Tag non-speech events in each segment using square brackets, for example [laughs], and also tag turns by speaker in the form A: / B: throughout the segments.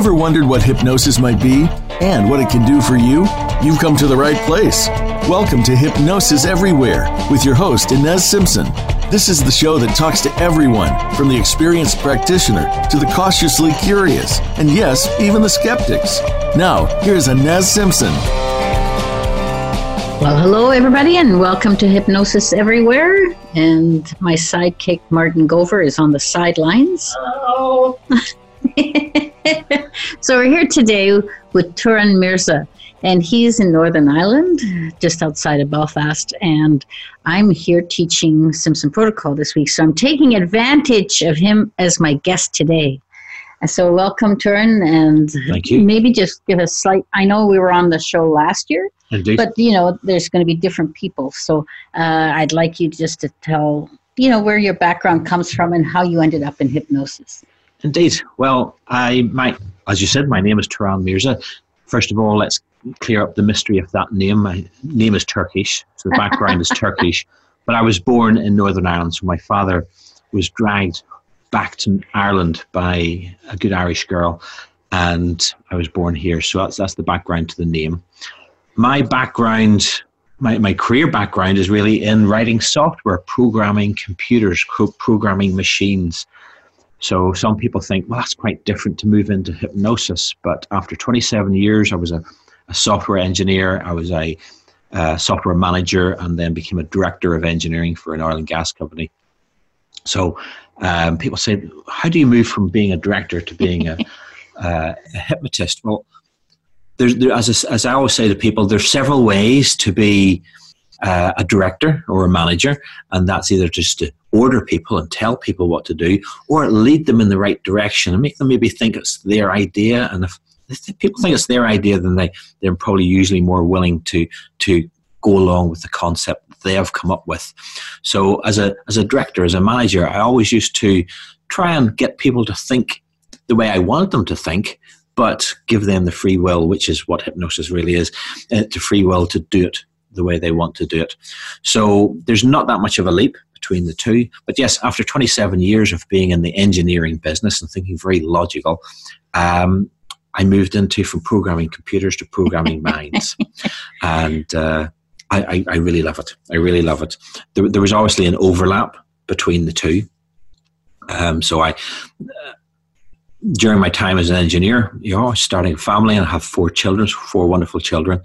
A: ever wondered what hypnosis might be and what it can do for you? You've come to the right place. Welcome to Hypnosis Everywhere with your host, Ines Simpson. This is the show that talks to everyone, from the experienced practitioner to the cautiously curious, and yes, even the skeptics. Now, here's Ines Simpson.
B: Well, hello, everybody, and welcome to Hypnosis Everywhere. And my sidekick, Martin Gover, is on the sidelines.
C: Hello. [laughs] [laughs]
B: so, we're here today with Turan Mirza, and he's in Northern Ireland, just outside of Belfast. And I'm here teaching Simpson Protocol this week. So, I'm taking advantage of him as my guest today. And so, welcome, Turan, and
C: Thank you.
B: maybe just give a slight. I know we were on the show last year.
C: Indeed.
B: but you know there's going to be different people so uh, i'd like you just to tell you know where your background comes from and how you ended up in hypnosis
C: Indeed. Well, I my as you said, my name is Turan Mirza. First of all, let's clear up the mystery of that name. My name is Turkish, so the background is [laughs] Turkish. But I was born in Northern Ireland, so my father was dragged back to Ireland by a good Irish girl, and I was born here. So that's that's the background to the name. My background, my, my career background is really in writing software, programming computers, co- programming machines. So some people think, well, that's quite different to move into hypnosis. But after 27 years, I was a, a software engineer, I was a uh, software manager, and then became a director of engineering for an oil and gas company. So um, people say, how do you move from being a director to being a, [laughs] uh, a hypnotist? Well, there's, there, as, I, as I always say to people, there's several ways to be uh, a director or a manager, and that's either just to order people and tell people what to do, or lead them in the right direction and make them maybe think it's their idea. And if, if people think it's their idea, then they they're probably usually more willing to to go along with the concept they have come up with. So as a as a director, as a manager, I always used to try and get people to think the way I wanted them to think, but give them the free will, which is what hypnosis really is, uh, to free will to do it the way they want to do it. So there's not that much of a leap between the two. But yes, after 27 years of being in the engineering business and thinking very logical, um, I moved into from programming computers to programming minds, [laughs] and uh, I, I, I, really love it. I really love it. There, there was obviously an overlap between the two. Um, so I, during my time as an engineer, you know, starting a family and I have four children, four wonderful children.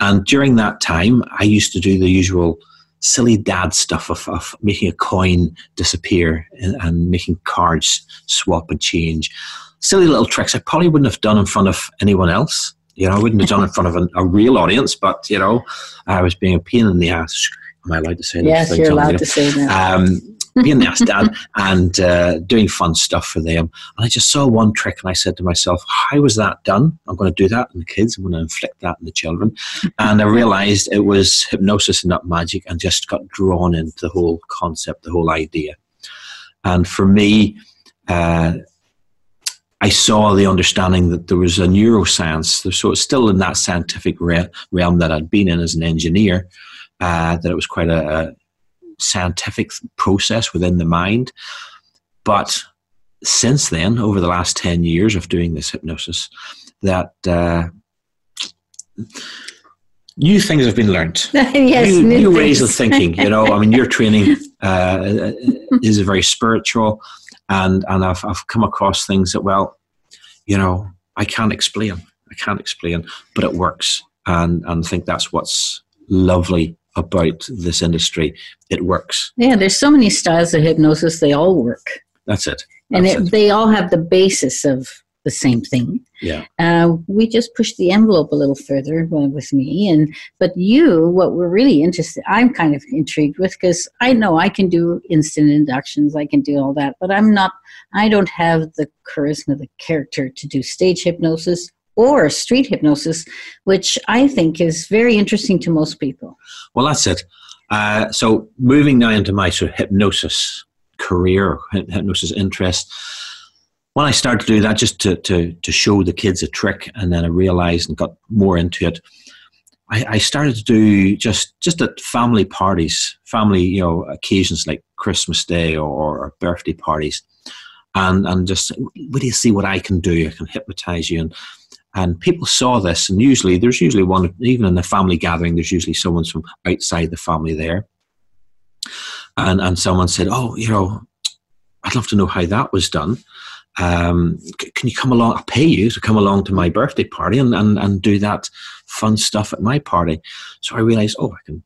C: And during that time, I used to do the usual silly dad stuff of, of making a coin disappear and, and, making cards swap and change. Silly little tricks I probably wouldn't have done in front of anyone else. You know, I wouldn't have done in front of an, a real audience, but, you know, I was being a pain in the ass. Am I allowed to say that?
B: Yes, you're allowed to say that.
C: Um, being the dad and uh, doing fun stuff for them. And I just saw one trick and I said to myself, how was that done? I'm going to do that on the kids. I'm going to inflict that on the children. And I realized it was hypnosis and not magic and just got drawn into the whole concept, the whole idea. And for me, uh, I saw the understanding that there was a neuroscience, so it's still in that scientific realm that I'd been in as an engineer, uh, that it was quite a, a scientific process within the mind. But since then, over the last 10 years of doing this hypnosis, that uh, new things have been learned. [laughs]
B: yes,
C: new,
B: new,
C: new ways of thinking. You know, I mean, your training [laughs] uh, is very spiritual, and and I've I've come across things that well, you know, I can't explain. I can't explain, but it works, and and I think that's what's lovely about this industry. It works.
B: Yeah, there's so many styles of hypnosis, they all work.
C: That's it.
B: That's and
C: it,
B: it. they all have the basis of the same thing.
C: Yeah.
B: Uh, we just pushed the envelope a little further with me, and but you, what we're really interested, I'm kind of intrigued with because I know I can do instant inductions, I can do all that, but I'm not. I don't have the charisma, the character to do stage hypnosis or street hypnosis, which I think is very interesting to most people.
C: Well, that's it. Uh, so, moving now into my sort of hypnosis career, hypnosis interest, when I started to do that, just to, to, to show the kids a trick, and then I realized and got more into it. I, I started to do just just at family parties, family you know occasions like Christmas Day or, or birthday parties. and and just do you see what I can do? I can hypnotize you and. And people saw this, and usually there's usually one, even in the family gathering, there's usually someone from outside the family there. And and someone said, "Oh, you know, I'd love to know how that was done. Um, can you come along? I'll pay you to come along to my birthday party and, and, and do that fun stuff at my party. So I realized, oh, I can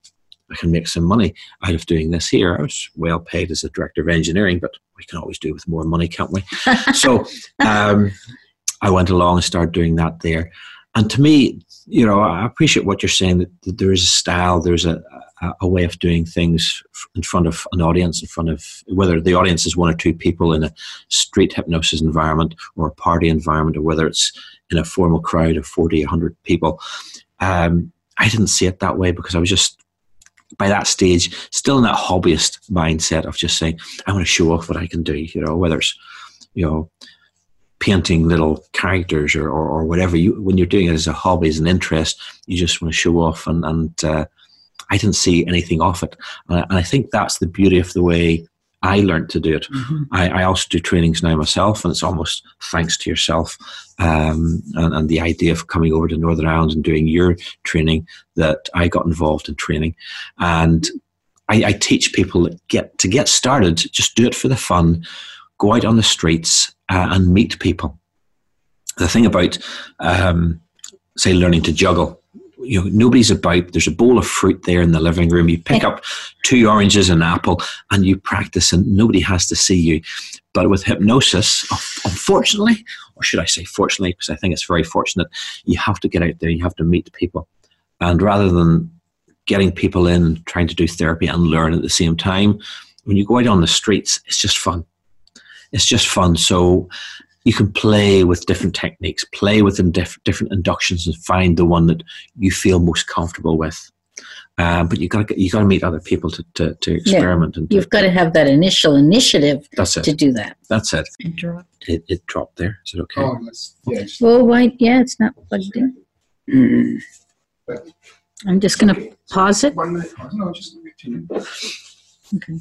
C: I can make some money out of doing this here. I was well paid as a director of engineering, but we can always do with more money, can't we? [laughs] so um, I went along and started doing that there. And to me, you know, I appreciate what you're saying that, that there is a style, there's a, a, way of doing things in front of an audience, in front of whether the audience is one or two people in a street hypnosis environment or a party environment, or whether it's in a formal crowd of 40, 100 people. Um, I didn't see it that way because I was just by that stage still in that hobbyist mindset of just saying I want to show off what I can do. You know, whether it's you know painting little characters or, or, or, whatever. You when you're doing it as a hobby as an interest you just want to show off and, and uh, i didn't see anything of it. And I, and I, think that's the beauty of the way i learned to do it. Mm-hmm. I, I, also do trainings now myself and it's almost thanks to yourself um, and, and, the idea of coming over to northern ireland and doing your training that i got involved in training. And I, I teach people get to get started just do it for the fun go out on the streets uh, and meet people. The thing about, um, say, learning to juggle, you know, nobody's about. There's a bowl of fruit there in the living room. You pick up two oranges and an apple, and you practice, and nobody has to see you. But with hypnosis, unfortunately, or should I say fortunately, because I think it's very fortunate, you have to get out there. You have to meet people, and rather than getting people in trying to do therapy and learn at the same time, when you go out on the streets, it's just fun it's just fun. So you can play with different techniques, play with diff- different inductions, and find the one that you feel most comfortable with. Um, but you got to you got to meet other people to, to, to experiment.
B: Yeah.
C: And
B: You've got to have that initial initiative.
C: That's it.
B: To do that.
C: That's it.
B: Interrupt.
C: It, it dropped there. Is it okay?
D: Oh, yeah.
B: Well, why? Yeah, it's not plugged in. Mm. I'm just going to pause it.
D: One minute. No, just
B: Okay.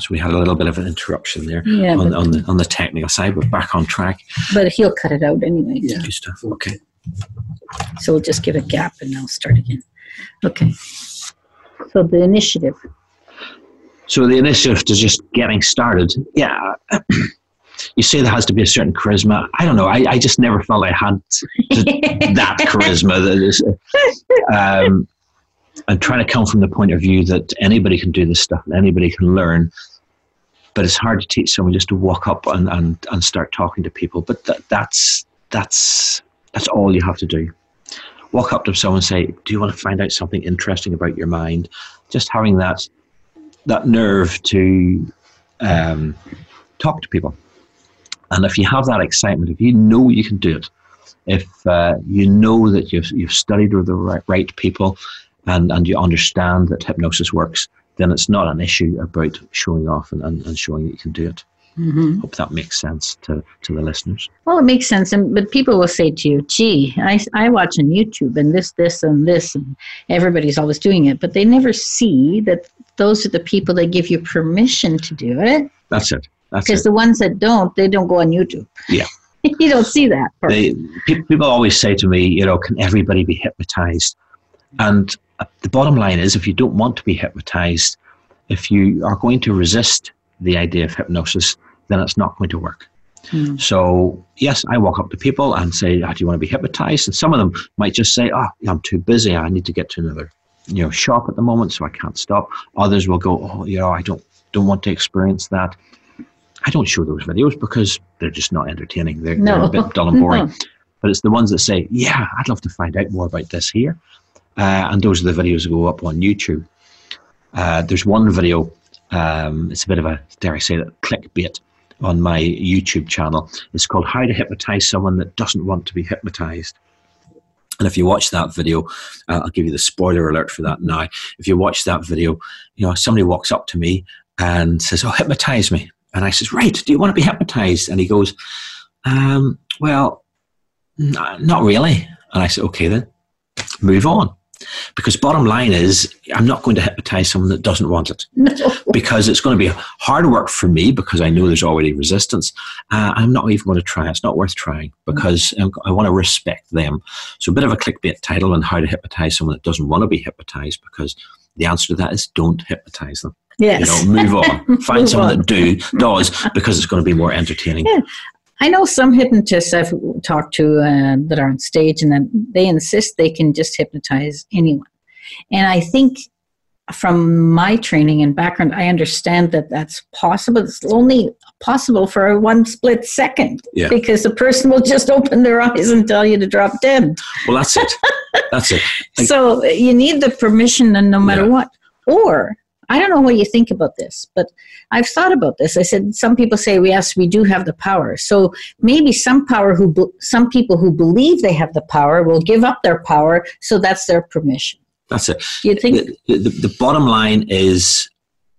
C: So we had a little bit of an interruption there
B: yeah,
C: on, on, the on the technical side, but back on track.
B: But he'll cut it out anyway.
D: Yeah.
C: Good stuff. Okay.
B: So we'll just give a gap and I'll start again. Okay. So the initiative.
C: So the initiative to just getting started. Yeah. [clears throat] you say there has to be a certain charisma. I don't know. I, I just never felt I had that [laughs] charisma. That is, um, I'm trying to come from the point of view that anybody can do this stuff and anybody can learn. But it's hard to teach someone just to walk up and, and, and start talking to people. But that, that's that's that's all you have to do. Walk up to someone and say, Do you want to find out something interesting about your mind? Just having that that nerve to um, talk to people. And if you have that excitement, if you know you can do it, if uh, you know that you've, you've studied with the right, right people, and, and you understand that hypnosis works, then it's not an issue about showing off and, and, and showing that you can do it.
B: Mm-hmm.
C: Hope that makes sense to, to the listeners.
B: Well, it makes sense, and but people will say to you, "Gee, I, I watch on YouTube and this, this, and this, and everybody's always doing it," but they never see that those are the people that give you permission to do it.
C: That's it.
B: Because the ones that don't, they don't go on YouTube.
C: Yeah. [laughs]
B: you don't see that.
C: They, people always say to me, you know, can everybody be hypnotized? And the bottom line is if you don't want to be hypnotized, if you are going to resist the idea of hypnosis, then it's not going to work.
B: Mm.
C: So, yes, I walk up to people and say, oh, Do you want to be hypnotized? And some of them might just say, Oh, I'm too busy. I need to get to another you know, shop at the moment, so I can't stop. Others will go, Oh, you know, I don't, don't want to experience that. I don't show those videos because they're just not entertaining. They're,
B: no.
C: they're a bit dull and [laughs] boring.
B: No.
C: But it's the ones that say, Yeah, I'd love to find out more about this here. Uh, and those are the videos that go up on YouTube. Uh, there's one video, um, it's a bit of a, dare I say that, clickbait on my YouTube channel. It's called How to Hypnotize Someone That Doesn't Want to Be Hypnotized. And if you watch that video, uh, I'll give you the spoiler alert for that now. If you watch that video, you know, somebody walks up to me and says, Oh, hypnotize me. And I says, Right, do you want to be hypnotized? And he goes, um, Well, n- not really. And I said, Okay then, move on Because bottom line is, I'm not going to hypnotize someone that doesn't want it.
B: No. [laughs]
C: Because it's going to be hard work for me because I know there's already resistance. Uh, I'm not even going to try. It's not worth trying because I want to respect them. So a bit of a clickbait title on how to hypnotize someone that doesn't want to be hypnotized because the answer to that is don't hypnotize them.
B: Yes.
C: You know, move on. [laughs] Find
B: Move
C: someone
B: on.
C: that do does [laughs] because it's going to be more entertaining.
B: Yeah. I know some hypnotists I've talked to uh, that are on stage and then they insist they can just hypnotize anyone. And I think from my training and background, I understand that that's possible. It's only possible for one split second
C: Yeah.
B: because the person will just open their eyes and tell you to drop dead.
C: Well, that's it. That's it. [laughs] Like-
B: so you need the permission and no matter
C: Yeah.
B: what. Or I don't know what you think about this, but I've thought about this. I said some people say yes, we do have the power. So maybe some power who some people who believe they have the power will give up their power, so that's their permission.
C: That's it.
B: You think?
C: the, the, the bottom line is,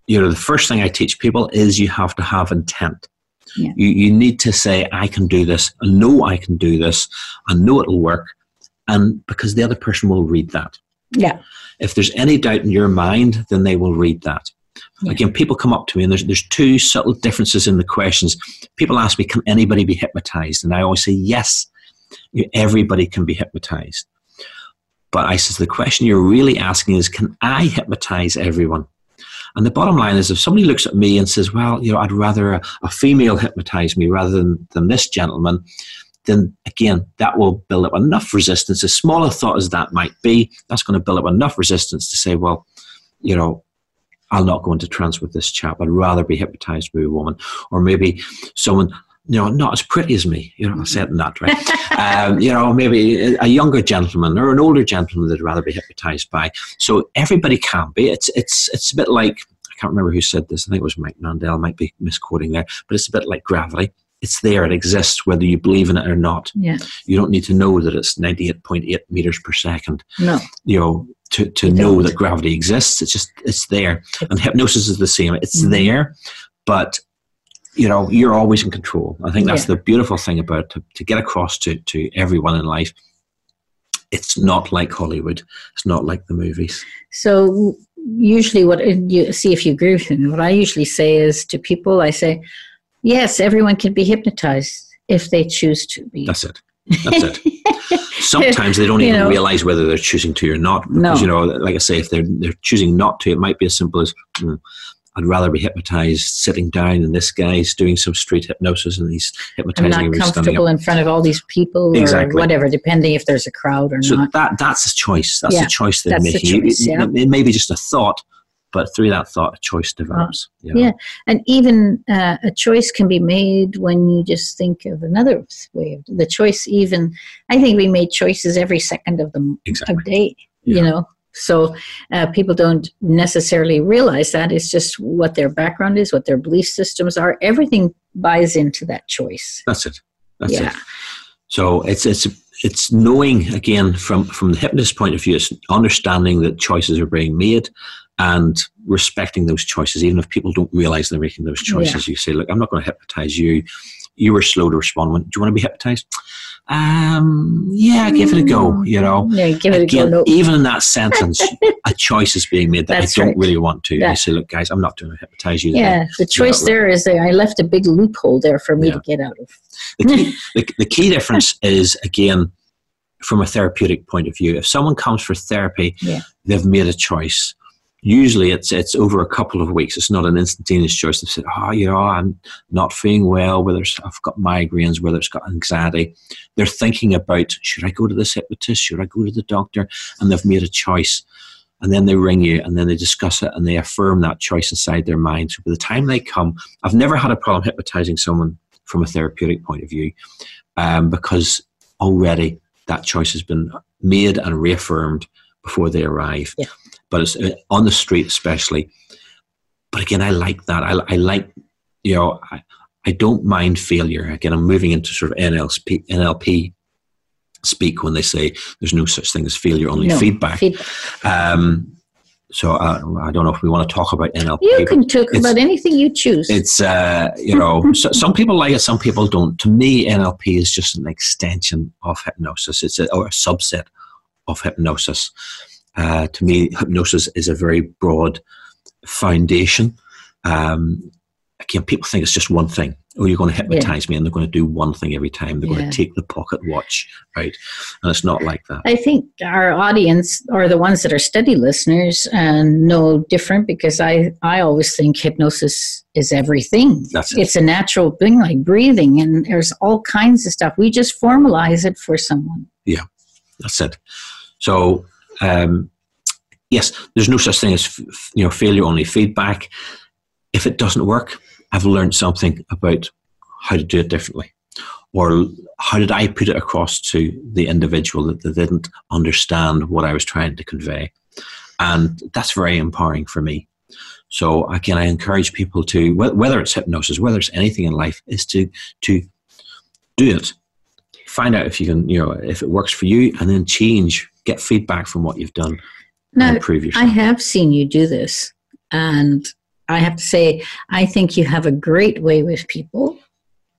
C: you know, the first thing I teach people is you have to have intent.
B: Yeah.
C: You, you need to say, I can do this, I know I can do this, I know it'll work, and because the other person will read that.
B: Yeah.
C: If there's any doubt in your mind, then they will read that.
B: Yeah.
C: Again, people come up to me and there's, there's two subtle differences in the questions. People ask me, can anybody be hypnotized? And I always say, yes, everybody can be hypnotized. But I says, the question you're really asking is, can I hypnotize everyone? And the bottom line is, if somebody looks at me and says, well, you know, I'd rather a, a female hypnotize me rather than, than this gentleman, then again, that will build up enough resistance. As small a thought as that might be, that's going to build up enough resistance to say, well, you know, I'll not go into trance with this chap. I'd rather be hypnotized by a woman. Or maybe someone, you know, not as pretty as me. You know, it in that, right? [laughs] um, you know, maybe a younger gentleman or an older gentleman that I'd rather be hypnotized by. So everybody can be. It's, it's, it's a bit like, I can't remember who said this. I think it was Mike Mandel. I might be misquoting there, but it's a bit like gravity. It's there. It exists, whether you believe in it or not.
B: Yeah.
C: You don't need to know that it's 98.8 meters per second
B: No.
C: you know to, to
B: You
C: know
B: don't.
C: that gravity exists it's just it's there and hypnosis is the same it's
B: Mhm.
C: there but you know you're always in control i think that's
B: Yeah.
C: the beautiful thing about it to, to get across to, to everyone in life it's not like hollywood it's not like the movies
B: So usually, what you see if you agree with me, what I usually say is to people, I say, yes, everyone can be hypnotized if they choose to be.
C: that's it that's it [laughs] sometimes they don't even
B: know.
C: realize whether they're choosing to or not because
B: No.
C: you know like i say if they're they're choosing not to it might be as simple as "Hmm, I'd rather be hypnotized sitting down and this guy's doing some street hypnosis and he's hypnotizing.
B: I'm not
C: everybody standing up.
B: comfortable in front of all these people
C: Exactly.
B: or whatever, depending if there's a crowd or
C: So
B: not.
C: that that's a choice. That's
B: Yeah,
C: a choice they're making. It-
B: choice,
C: it, it may be just a thought, but through that thought, a choice develops. you know.
B: yeah. And even uh, a choice can be made when you just think of another way of the choice. Even I think we make choices every second of the
C: Exactly.
B: of day.
C: Yeah.
B: You know, so uh, people don't necessarily realize that. It's just what their background is, what their belief systems are. Everything buys into that choice.
C: That's it. That's
B: Yeah.
C: it. So it's it's it's knowing again from from the hypnotist point of view, it's understanding that choices are being made and respecting those choices, even if people don't realize they're making those choices. You say, "Look, I'm not going to hypnotize you. You were slow to respond. When, do you want to be hypnotized?" Um, yeah, give it a go. You know,
B: Yeah, give it
C: Again,
B: a go. No,
C: even in that sentence, [laughs] a choice is being made that
B: That's
C: I don't
B: right.
C: really want to.
B: Yeah.
C: I say, look, guys, I'm not going to hypnotize you. today."
B: yeah, the choice there is that I left a big loophole there for me
C: Yeah.
B: to get out of.
C: The key, the, the key difference [laughs] is, again, from a therapeutic point of view. If someone comes for therapy,
B: Yeah.
C: they've made a choice. Usually it's it's over a couple of weeks. It's not an instantaneous choice. They've said, oh, you know, I'm not feeling well, whether I've got migraines, whether it's got anxiety. They're thinking about, should I go to this hypnotist? Should I go to the doctor? And they've made a choice. And then they ring you and then they discuss it and they affirm that choice inside their mind. So by the time they come, I've never had a problem hypnotizing someone from a therapeutic point of view um, because already that choice has been made and reaffirmed before they arrive.
B: Yeah.
C: But it's uh, on the street, especially. But again, I like that. I, I like, you know, I, I don't mind failure. Again, I'm moving into sort of NLP, NLP speak when they say there's no such thing as failure, only
B: No,
C: feedback.
B: feedback.
C: Um, so uh, I don't know if we want to talk about NLP.
B: You can talk about anything you choose.
C: it's uh, you know [laughs] so, some people like it, some people don't. To me, NLP is just an extension of hypnosis. It's a, or a subset of hypnosis. Uh, to me, hypnosis is a very broad foundation. Um, again, people think it's just one thing. Oh, you're going to hypnotize yeah. me, and they're going to do one thing every time. They're yeah. going to take the pocket watch out, and it's not like that.
B: I think our audience, or the ones that are steady listeners, and know different because I I always think hypnosis is everything.
C: That's it.
B: It's a natural thing, like breathing, and there's all kinds of stuff. We just formalize it for someone.
C: Yeah, that's it. So. Um, yes, there's no such thing as you know failure only feedback. If it doesn't work, I've learned something about how to do it differently. Or how did I put it across to the individual that they didn't understand what I was trying to convey? And that's very empowering for me. So again, I encourage people to, whether it's hypnosis, whether it's anything in life, is to to do it. Find out if you can, you know, if it works for you, and then change. Get feedback from what you've done.
B: Now, I have seen you do this, and I have to say, I think you have a great way with people.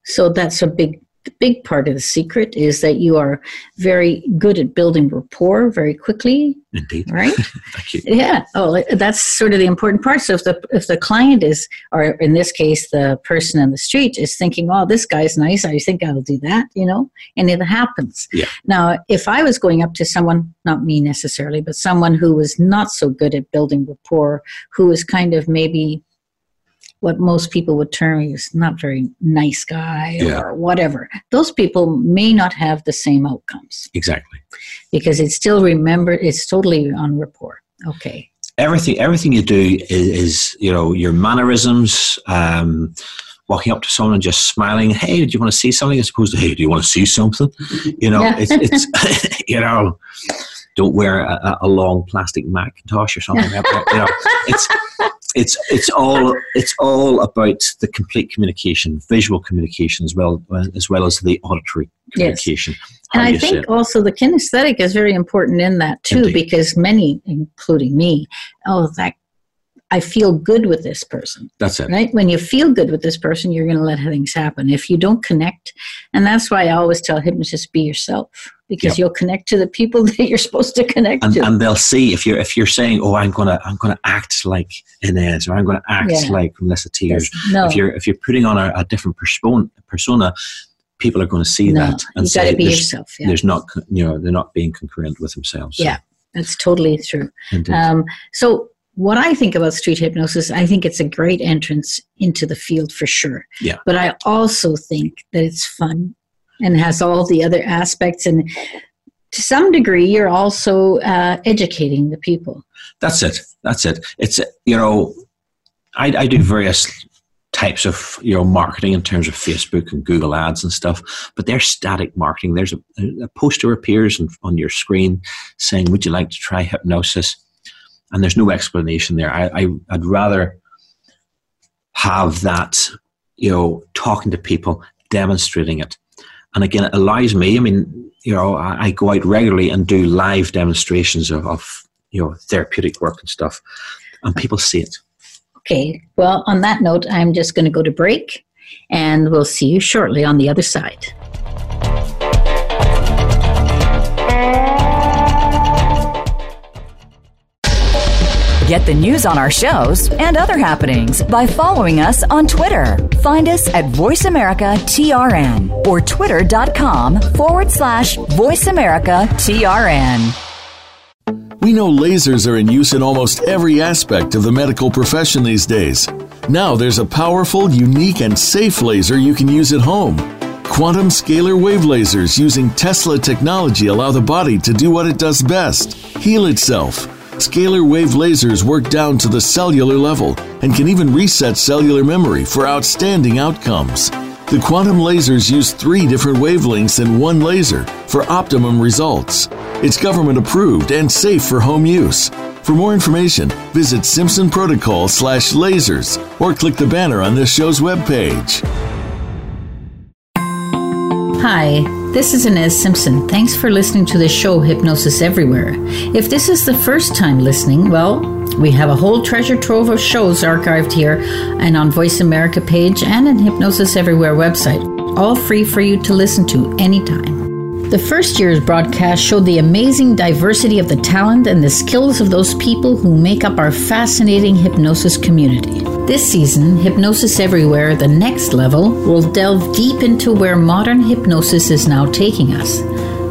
B: So that's a big the big part of the secret is that you are very good at building rapport very quickly.
C: Indeed.
B: Right? [laughs]
C: Thank you.
B: Yeah. Oh, that's sort of the important part. So if the if the client is, or in this case, the person on the street is thinking, "Oh, this guy's nice. I think I'll do that," you know, and it happens.
C: Yeah.
B: Now, if I was going up to someone, not me necessarily, but someone who was not so good at building rapport, who was kind of maybe what most people would term is not very nice guy
C: yeah.
B: or whatever. Those people may not have the same outcomes.
C: Exactly.
B: Because it's still remembered, it's totally on rapport. Okay.
C: Everything, everything you do is, is you know, your mannerisms, um, walking up to someone and just smiling, hey, do you want to see something? As opposed to, hey, do you want to see something? You know, yeah. it's, it's [laughs] you know, don't wear a, a long plastic Macintosh or something. you know, it's it's it's all it's all about the complete communication, visual communication as well uh, as well as the auditory communication.
B: Yes. And I think also the kinesthetic is very important in that too, Indeed. because many, including me, oh that I feel good with this person.
C: That's it.
B: Right? When you feel good with this person, you're going to let things happen. If you don't connect, and that's why I always tell hypnotists be yourself because yep. you'll connect to the people [laughs] that you're supposed to connect
C: and,
B: to.
C: And they'll see if you're if you're saying, "Oh, I'm gonna I'm gonna act like Ines," or "I'm gonna act yeah. like Melissa Tiers."
B: No.
C: If you're if you're putting on a, a different persona, persona, people are going to see
B: no,
C: that
B: and say, be yourself,
C: yeah. "There's not you know they're not being congruent with themselves."
B: Yeah, that's totally true.
C: Um,
B: so what I think about street hypnosis, I think it's a great entrance into the field for sure.
C: Yeah.
B: But I also think that it's fun and has all the other aspects. And to some degree, you're also uh, educating the people.
C: That's it. That's it. It's, you know, I, I do various types of you know marketing in terms of Facebook and Google ads and stuff, but they're static marketing. There's a, a poster appears on your screen saying, "Would you like to try hypnosis?" And there's no explanation there. I, I would rather have that, you know, talking to people, demonstrating it, and again, it allows me. I mean, you know, I, I go out regularly and do live demonstrations of, of you know therapeutic work and stuff, and people see it.
B: Okay. Well, on that note, I'm just going to go to break, and we'll see you shortly on the other side.
D: Get the news on our shows and other happenings by following us on Twitter. Find us at VoiceAmericaTRN or twitter.com forward slash VoiceAmericaTRN.
A: We know lasers are in use in almost every aspect of the medical profession these days. Now there's a powerful, unique, and safe laser you can use at home. Quantum scalar wave lasers using Tesla technology allow the body to do what it does best heal itself Scalar wave lasers work down to the cellular level and can even reset cellular memory for outstanding outcomes. The quantum lasers use three different wavelengths in one laser for optimum results. It's government approved and safe for home use. For more information, visit Simpson Protocol slash lasers or click the banner on this show's webpage.
B: Hi, this is Ines Simpson. Thanks for listening to the show Hypnosis Everywhere. If this is the first time listening, well, we have a whole treasure trove of shows archived here and on Voice America page and in Hypnosis Everywhere website, all free for you to listen to anytime. The first year's broadcast showed the amazing diversity of the talent and the skills of those people who make up our fascinating hypnosis community. This season, Hypnosis Everywhere, the next level, will delve deep into where modern hypnosis is now taking us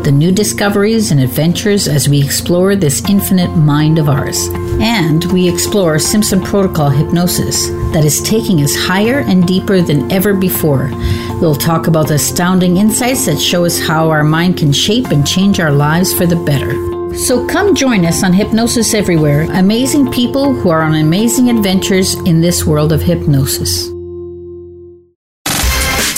B: the new discoveries and adventures as we explore this infinite mind of ours. And we explore Simpson Protocol hypnosis that is taking us higher and deeper than ever before. We'll talk about the astounding insights that show us how our mind can shape and change our lives for the better. So come join us on Hypnosis Everywhere, amazing people who are on amazing adventures in this world of hypnosis.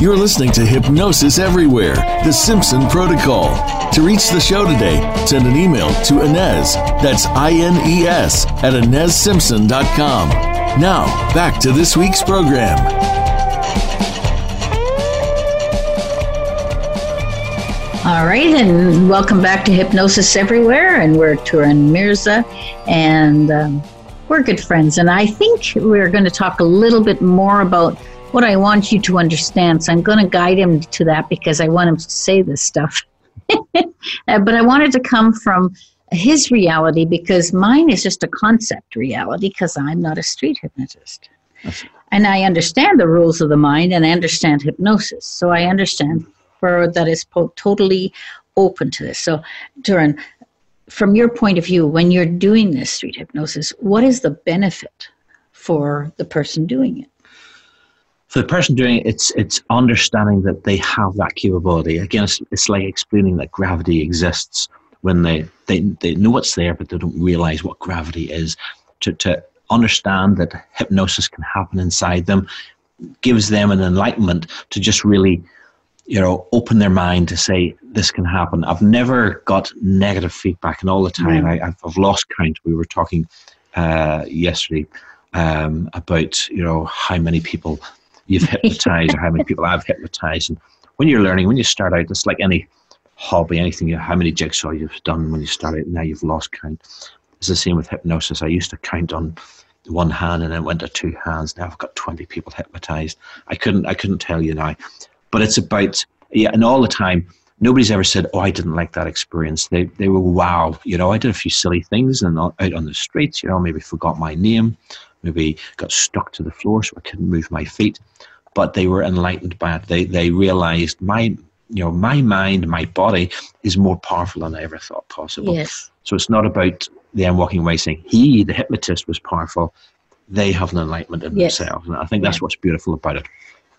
A: You're listening to Hypnosis Everywhere, the Simpson Protocol. To reach the show today, send an email to Ines, that's I N E S, at InesSimpson.com. Now, back to this week's program.
B: All right, and welcome back to Hypnosis Everywhere, and we're Turan Mirza, and um, we're good friends. And I think we're going to talk a little bit more about what I want you to understand. So I'm going to guide him to that because I want him to say this stuff. [laughs] Uh, but I wanted to come from his reality because mine is just a concept reality because I'm not a street hypnotist. And I understand the rules of the mind and I understand hypnosis. So I understand for that is po- totally open to this. So, Turan, from your point of view, when you're doing this street hypnosis, what is the benefit for the person doing it?
C: For the person doing it, it's it's understanding that they have that capability. Again, it's, it's like explaining that gravity exists when they, they they know it's there, but they don't realize what gravity is. To to understand that hypnosis can happen inside them gives them an enlightenment to just really you know open their mind to say this can happen i've never got negative feedback and all the time mm. I, have lost count we were talking uh, yesterday um, about you know how many people you've hypnotized or how many people I've hypnotized. And when you're learning, when you start out, it's like any hobby, anything, how many jigsaw you've done when you start out, now you've lost count. It's the same with hypnosis. I used to count on one hand and then went to two hands. Now I've got 20 people hypnotized. I couldn't, I couldn't tell you now, but it's about, yeah, and all the time, nobody's ever said, "Oh, I didn't like that experience." They they were wow. You know, I did a few silly things and out on the streets. You know, maybe forgot my name, maybe got stuck to the floor so I couldn't move my feet. But they were enlightened by it. They they realized my you know my mind, my body is more powerful than I ever thought possible.
B: Yes.
C: So it's not about them walking away saying he, the hypnotist, was powerful. They have an enlightenment in yes. themselves, and I think that's yeah. what's beautiful about it.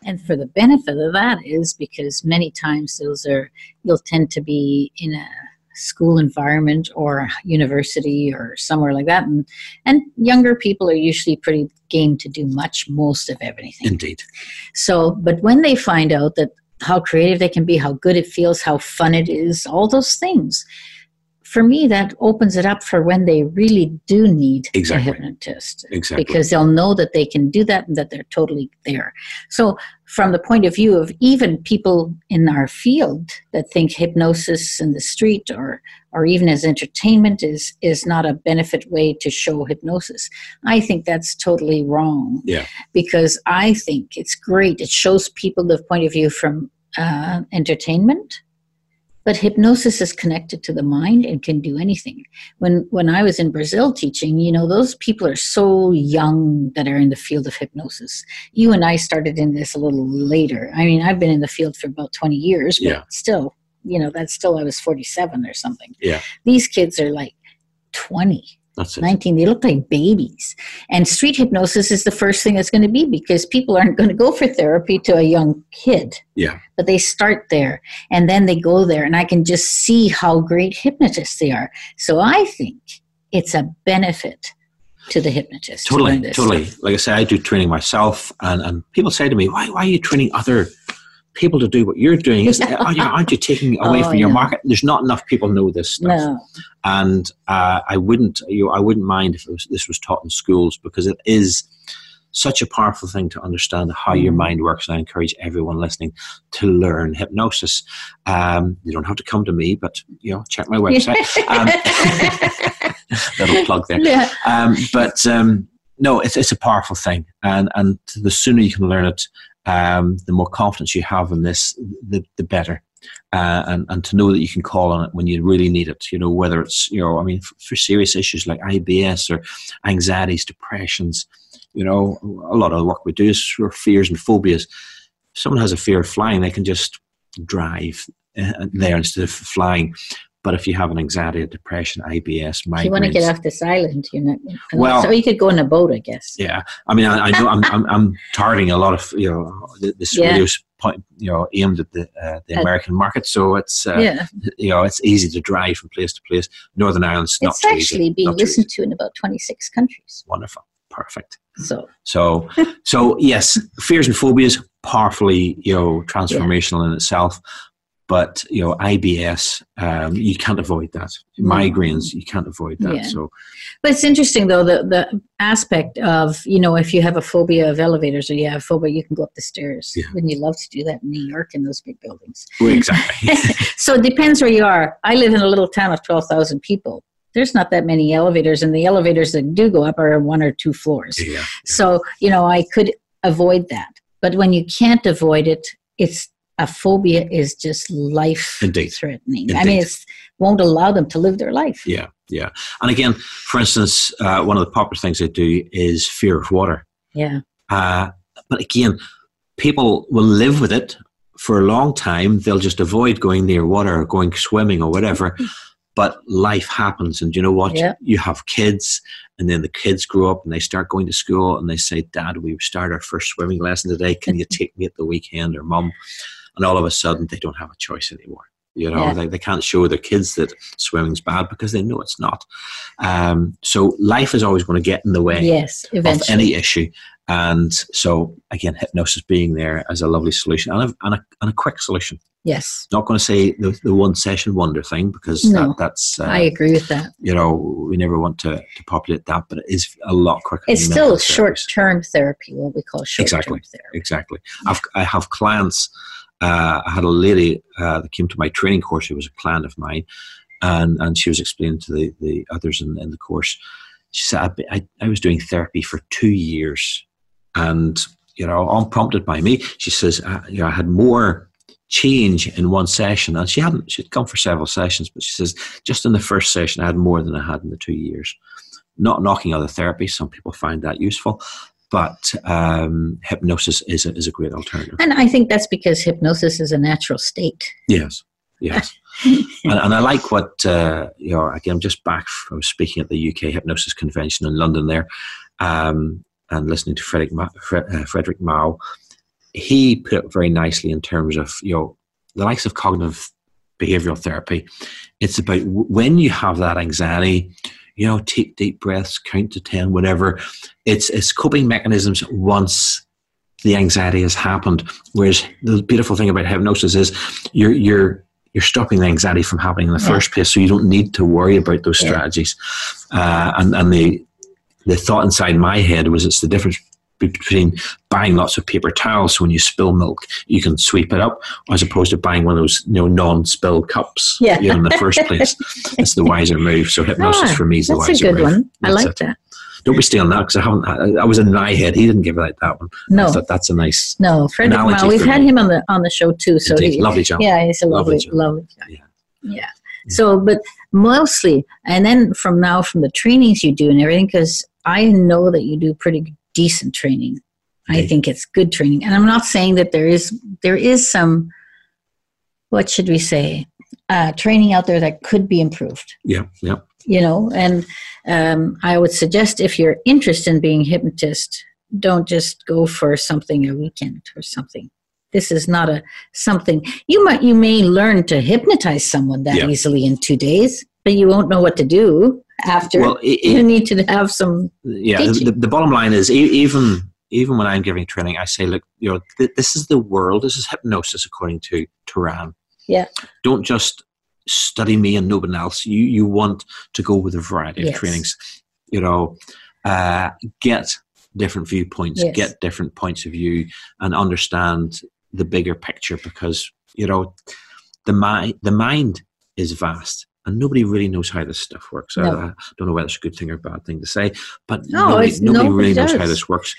B: And for the benefit of that is because many times those are you'll tend to be in a school environment or university or somewhere like that. And, and younger people are usually pretty game to do much, most of everything.
C: Indeed.
B: So, but when they find out that how creative they can be, how good it feels, how fun it is, all those things, for me, that opens it up for when they really do need
C: exactly.
B: a hypnotist.
C: Exactly.
B: Because they'll know that they can do that and that they're totally there. So, from the point of view of even people in our field that think hypnosis in the street or, or even as entertainment is, is not a benefit way to show hypnosis, I think that's totally wrong.
C: Yeah.
B: Because I think it's great. It shows people the point of view from uh, entertainment but hypnosis is connected to the mind and can do anything. When when i was in brazil teaching you know those people are so young that are in the field of hypnosis. You and i started in this a little later. I mean i've been in the field for about 20 years but
C: yeah.
B: still you know that's still i was 47 or something.
C: Yeah.
B: These kids are like 20
C: that's it.
B: 19 they look like babies. And street hypnosis is the first thing that's going to be because people aren't going to go for therapy to a young kid.
C: Yeah.
B: But they start there and then they go there and i can just see how great hypnotists they are. So i think it's a benefit to the hypnotist
C: totally to totally. like i say i do training myself and, and people say to me why, why are you training other people to do what you're doing. Is, [laughs] oh, yeah, aren't you taking away
B: Oh,
C: from your
B: yeah.
C: market? There's not enough people know this stuff
B: No.
C: and uh, I wouldn't you know, I wouldn't mind if it was, this was taught in schools because it is such a powerful thing to understand how your
B: Mhm.
C: mind works. And I encourage everyone listening to learn hypnosis. Um, you don't have to come to me, but you know, check my website. [laughs] Um, [laughs] little plug there.
B: Yeah.
C: Um, but um, no, it's it's a powerful thing, and and the sooner you can learn it, um, the more confidence you have in this, the the better. Uh, and and to know that you can call on it when you really need it. You know whether it's you know I mean for, serious issues like IBS or anxieties, depressions. You know a lot of the work we do is for fears and phobias. If someone has a fear of flying, they can just drive uh, there instead of flying. But if you have an anxiety, a depression, IBS, migraines,
B: you want to get off this island, you know.
C: Well-
B: so you could go on a boat, I guess.
C: Yeah, I mean, I, I know I'm, I'm I'm targeting a lot of you know th- this
B: Yeah.
C: radio's point you know aimed at the uh, the American market, so it's uh,
B: yeah.
C: you know it's easy to drive from place to place. Northern Ireland's not
B: It's actually
C: easy.
B: being listened
C: easy.
B: to in about 26 countries.
C: Wonderful, perfect.
B: So,
C: So so yes, fears and phobias powerfully you know transformational in itself. But you know IBS, um, you can't avoid that. Migraines, you can't avoid that.
B: Yeah.
C: So
B: but it's interesting though the the aspect of you know if you have a phobia of elevators or you have a phobia, you can go up the stairs.
C: Yeah.
B: Wouldn't you love to do that in New York in those big buildings?
C: well, exactly. [laughs] [laughs]
B: so it depends where you are. I live in a little town of 12,000 people. There's not that many elevators, and the elevators that do go up are one or two floors.
C: yeah.
B: So, you know, I could avoid that. But when you can't avoid it, it's a phobia is just life
C: Indeed.
B: threatening. I mean, it won't allow them to live their life.
C: Yeah, yeah. And again, for instance, uh, one of the popular things I do is fear of water.
B: Yeah.
C: Uh, but again, people will live with it for a long time. They'll just avoid going near water or going swimming or whatever. [laughs] But life happens, and you know what?
B: Yeah.
C: You have kids, and then the kids grow up and they start going to school, and they say, "Dad, we start our first swimming lesson today. Can you [laughs] take me at the weekend?" Or "Mum," and all of a sudden they don't have a choice anymore. You know,
B: Yeah.
C: they, they can't show their kids that swimming's bad because they know it's not. Um, so life is always going to get in the way
B: Yes,
C: of any issue. And so, again, hypnosis being there as a lovely solution and a, and a, and a quick solution.
B: yes,
C: Not going to say the, the one session wonder thing because
B: No,
C: that, that's, uh,
B: I agree with that.
C: you know, we never want to, to populate that, but it is a lot quicker.
B: It's still short term therapy, what we call short term
C: Exactly.
B: therapy.
C: Exactly. I've, I have clients. Uh, I had a lady uh, that came to my training course who was a client of mine, and, and she was explaining to the, the others in, in the course. She said, I, I was doing therapy for two years, and you know, unprompted by me, she says, I, you know, I had more change in one session, and she hadn't. She'd come for several sessions, but she says, just in the first session, I had more than I had in the two years. Not knocking other therapy, some people find that useful, but um, hypnosis is a, is a great alternative.
B: And I think that's because hypnosis is a natural state.
C: Yes, yes. [laughs] and, and I like what, uh, you know, again, I'm just back from speaking at the UK Hypnosis Convention in London there um, and listening to Frederick, Ma- uh, Frederick Mao. He put it very nicely in terms of, you know, the likes of cognitive behavioral therapy. It's about w- when you have that anxiety, you know, take deep breaths, count to 10, whatever. It's, it's coping mechanisms once the anxiety has happened. Whereas the beautiful thing about hypnosis is you're, you're, you're stopping the anxiety from happening in the first place, so you don't need to worry about those strategies. Uh, and and the the thought inside my head was it's the difference between buying lots of paper towels so when you spill milk you can sweep it up as opposed to buying one of those you know non-spill cups
B: Yeah.
C: you know, in the first place it's the wiser move so hypnosis
B: Ah,
C: for me is the wiser move That's
B: a good
C: move
B: one. I
C: That's
B: like
C: it.
B: that.
C: don't be stealing that because I haven't I, I was in my head he didn't give out that one
B: No,
C: that's a nice
B: no, Mao. We've had
C: me.
B: him on the on the show too. So he,
C: lovely job
B: yeah, he's a
C: Lovely
B: lovely,
C: job.
B: lovely guy.
C: Yeah.
B: Yeah. So, but mostly, and then from now, from the trainings you do and everything, because I know that you do pretty decent training. I think it's good training, and I'm not saying that there is there is some. What should we say? Uh, training out there that could be improved.
C: yeah yeah
B: You know, and um, I would suggest if you're interested in being a hypnotist, don't just go for something a weekend or something. This is not a something you might you may learn to hypnotize someone that
C: Yeah.
B: easily in two days, but you won't know what to do after.
C: well it,
B: you need to have some
C: yeah the, the, bottom line is even even when I'm giving training, I say, look, you know, th- this is the world. This is hypnosis according to Turan.
B: Yeah.
C: Don't just study me and nobody else. You you want to go with a variety of
B: Yes.
C: trainings. You know, uh, get different viewpoints,
B: Yes.
C: get different points of view, and understand the bigger picture because you know the mind the mind is vast. And nobody really knows how this stuff works. I-
B: No.
C: Uh, I, don't know whether it's a good thing or a bad thing to say, but
B: No,
C: nobody, nobody really knows how this works.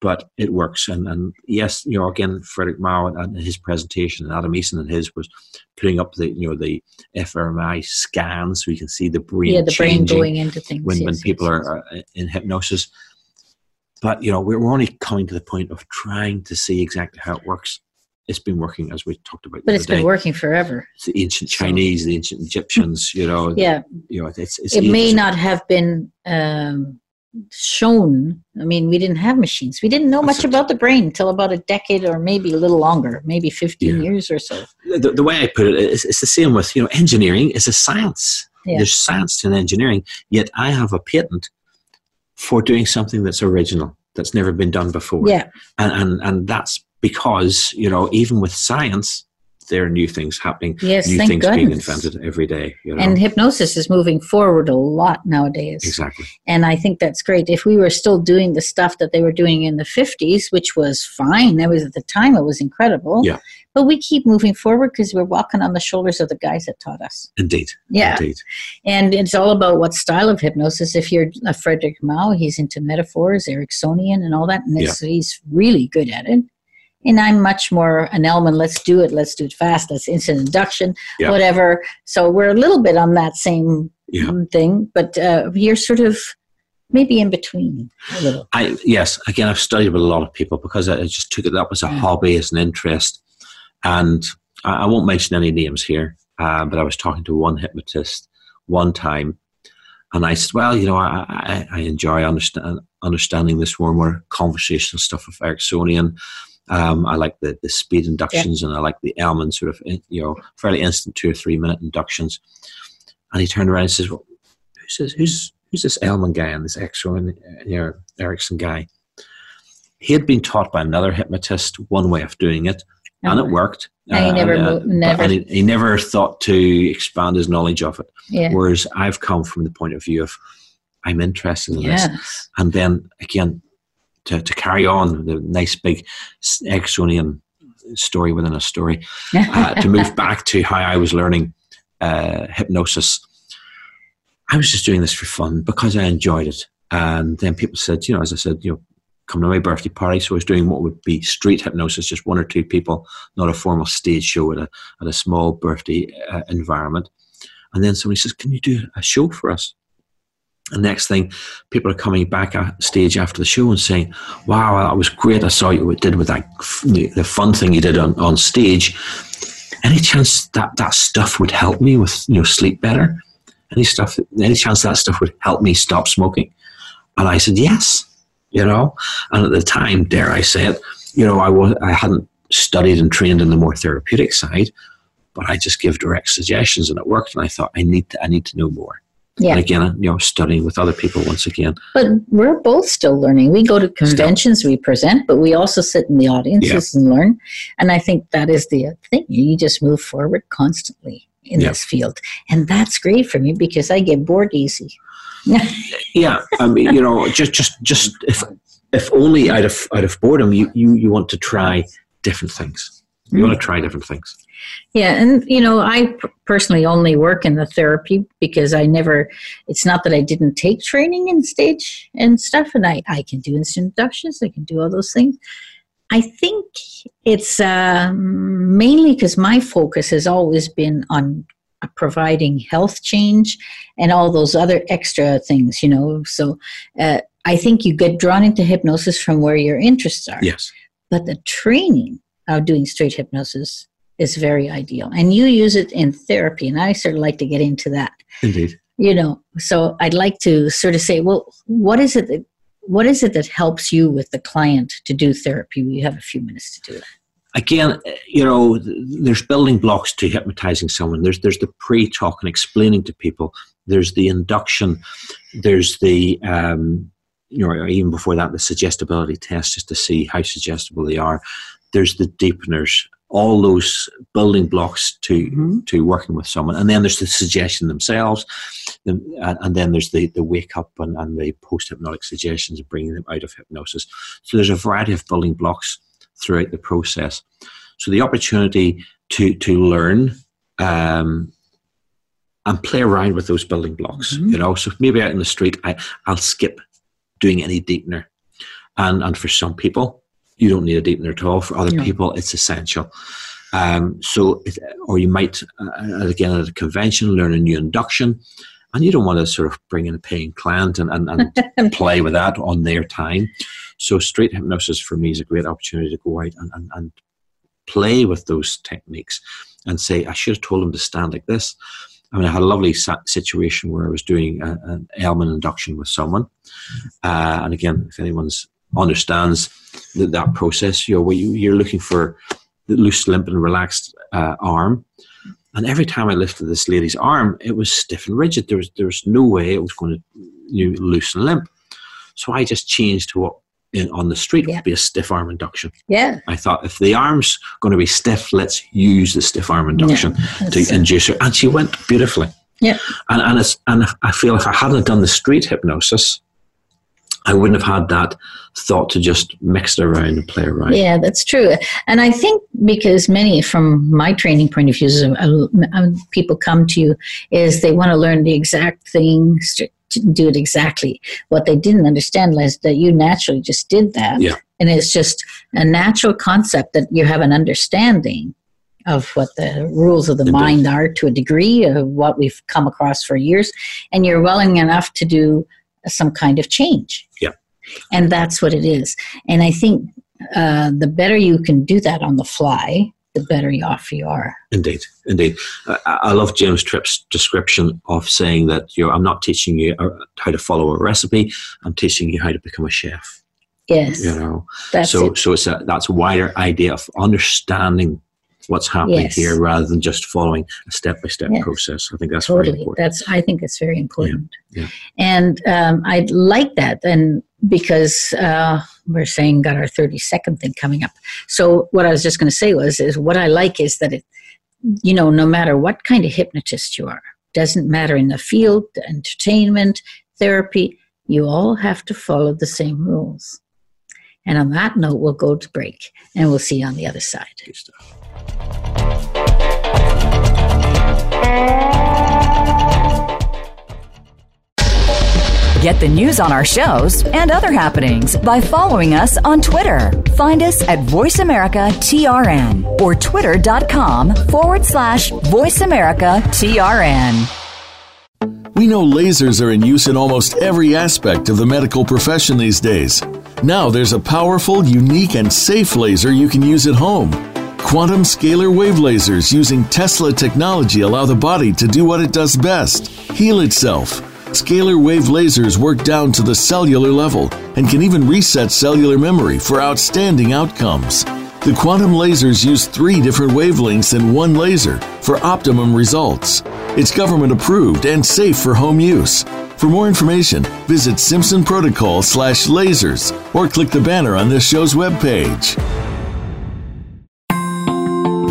C: But it works, and, and yes, you know, again, Frederick Mao and, his presentation, and Adam Eason and his was putting up the you know the fMRI scans so you can see the brain
B: yeah, the brain going into things.
C: when, when people
B: yes,
C: are, are uh, in hypnosis. But you know, we're only coming to the point of trying to see exactly how it works. It's been working as we talked about.
B: But it's been
C: day.
B: working forever.
C: The ancient
B: So-
C: Chinese, the ancient Egyptians. You know,
B: Yeah,
C: you know, it's, it's
B: it may not have been um, shown. I mean, we didn't have machines. We didn't know
C: That's
B: much
C: it.
B: about the brain until about a decade or maybe a little longer, maybe 15
C: Yeah.
B: years or so.
C: the, the way I put it is it's the same with you know engineering is a science.
B: Yeah.
C: There's science to engineering, yet I have a patent for doing something that's original, that's never been done before.
B: Yeah,
C: and and, and that's because you know even with science, there are new things happening,
B: yes,
C: new things being invented every day. You know
B: And hypnosis is moving forward a lot nowadays.
C: exactly.
B: And I think that's great. If we were still doing the stuff that they were doing in the 50s, which was fine, that was at the time, it was incredible.
C: Yeah.
B: But we keep moving forward because we're walking on the shoulders of the guys that taught us.
C: Indeed.
B: Yeah.
C: Indeed.
B: And it's all about what style of hypnosis. If you're a Frederick Mao, he's into metaphors, Ericksonian, and all that. And it's, he's really good at it. And I'm much more an Elman, let's do it, let's do it fast, let's instant induction,
C: Yeah.
B: whatever. So we're a little bit on that same
C: Yeah.
B: thing, but uh, you're sort of maybe in between a little.
C: I yes, again, I've studied with a lot of people because I just took it up as a
B: Mm.
C: hobby, as an interest, and I, I won't mention any names here. Uh, but I was talking to one hypnotist one time, and I said, "Well, you know, I, I, I enjoy understand, understanding this warmer conversational stuff of Ericksonian. Um, I like the, the speed inductions, and I like the Elman sort of you know fairly instant two or three minute inductions." And he turned around and says, "Well, who's this, who's who's this Elman guy and this Erickson, you know, Erickson guy?" He had been taught by another hypnotist one way of doing it, and it worked.
B: And he never
C: uh,
B: mo-
C: but-
B: never-
C: and he, he never thought to expand his knowledge of it.
B: Yeah.
C: Whereas I've come from the point of view of I'm interested in this, and then again to, to carry on the nice big Ericksonian story within a story [laughs] uh, to move back to how I was learning uh, hypnosis. I was just doing this for fun because I enjoyed it. And then people said, you know, as I said, you know, come to my birthday party. So I was doing what would be street hypnosis, just one or two people, not a formal stage show at a, at a small birthday uh, environment. And then somebody says, can you do a show for us? And next thing, people are coming back at stage after the show and saying, "Wow, that was great! I saw you did with that the fun thing you did on, on stage. Any chance that that stuff would help me with you know sleep better? Any stuff? Any chance that stuff would help me stop smoking?" And I said, "Yes." You know, and at the time, dare I say it, you know, I was I hadn't studied and trained in the more therapeutic side, but I just give direct suggestions and it worked. And I thought I need to I need to know more.
B: Yeah.
C: And again, you know, studying with other people once again.
B: But we're both still learning. We go to conventions, we present, but we also sit in the audiences and learn. And I think that is the uh, thing. You just move forward constantly in
C: Yeah.
B: this field. And that's great for me because I get bored easy. [laughs]
C: Yeah, I mean, you know, just just just if if only out of out of boredom, you you you want to try different things. You want to mm. try different things.
B: Yeah, and you know, I personally only work in the therapy because I never. It's not that I didn't take training in stage and stuff, and I I can do instant inductions, I can do all those things. I think it's um, mainly because my focus has always been on providing health change and all those other extra things, you know. So uh, I think you get drawn into hypnosis from where your interests are
C: Yes.
B: but the training of doing straight hypnosis is very ideal and you use it in therapy and i sort of like to get into that
C: Indeed.
B: you know so i'd like to sort of say well what is it that what is it that helps you with the client to do therapy we have a few minutes to do that.
C: Again, you know, there's building blocks to hypnotizing someone. There's there's the pre-talk and explaining to people. There's the induction. There's the um, you know, even before that, the suggestibility test just to see how suggestible they are. There's the deepeners, all those building blocks to mm-hmm. to working with someone, and then there's the suggestion themselves, and, and then there's the the wake up and, and the post hypnotic suggestions and bringing them out of hypnosis. So there's a variety of building blocks throughout the process. So the opportunity to to learn. Um, and play around with those building blocks, mm-hmm. you know. So maybe out in the street, I, I'll skip doing any deepener. And, and for some people, you don't need a deepener at all. For other no. people, it's essential. Um, so, it, or you might, uh, again, at a convention, learn a new induction, and you don't want to sort of bring in a paying client and, and, and [laughs] play with that on their time. So, straight hypnosis for me is a great opportunity to go out and, and, and play with those techniques and say, I should have told them to stand like this. I mean, I had a lovely situation where I was doing a, an Elman induction with someone, uh, and again, if anyone's understands that, that process, you know, you're looking for the loose, limp, and relaxed uh, arm. And every time I lifted this lady's arm, it was stiff and rigid. There was there was no way it was going to you know, loose and limp. So I just changed to what in, on the street yeah. would be a stiff arm induction.
B: Yeah.
C: I thought if the arm's going to be stiff, let's use the stiff arm induction yeah, to induce her. And she went beautifully.
B: Yeah.
C: And, and, it's, and I feel if I hadn't done the street hypnosis, I wouldn't have had that thought to just mix it around and play around.
B: Yeah, that's true. And I think because many, from my training point of view, uh, people come to you is they want to learn the exact thing didn't do it exactly. What they didn't understand is that you naturally just did that.
C: Yeah.
B: And it's just a natural concept that you have an understanding of what the rules of the Indeed. mind are to a degree of what we've come across for years. And you're willing enough to do some kind of change. And that's what it is. And I think uh, the better you can do that on the fly, the better off you are.
C: Indeed, indeed. I, I love James Tripp's description of saying that you know, I'm not teaching you uh, how to follow a recipe. I'm teaching you how to become a chef.
B: Yes,
C: you know. That's so, it. so it's a that's a wider idea of understanding what's happening yes. here rather than just following a step by step process. I think that's totally. very important.
B: That's I think it's very important.
C: Yeah. yeah.
B: And um, I like that, and because uh, we're saying got our thirty second thing coming up. So what I was just going to say was is what I like is that it, you know, no matter what kind of hypnotist you are, doesn't matter in the field, entertainment, therapy, you all have to follow the same rules. And on that note, we'll go to break and we'll see you on the other side.
D: Get the news on our shows and other happenings by following us on Twitter. Find us at VoiceAmericaTRN or twitter.com forward slash VoiceAmericaTRN.
A: We know lasers are in use in almost every aspect of the medical profession these days. Now there's a powerful, unique, and safe laser you can use at home. Quantum scalar wave lasers using Tesla technology allow the body to do what it does best heal itself. Scalar wave lasers work down to the cellular level and can even reset cellular memory for outstanding outcomes. The quantum lasers use three different wavelengths in one laser for optimum results. It's government approved and safe for home use. For more information, visit Simpson Protocol slash lasers or click the banner on this show's webpage.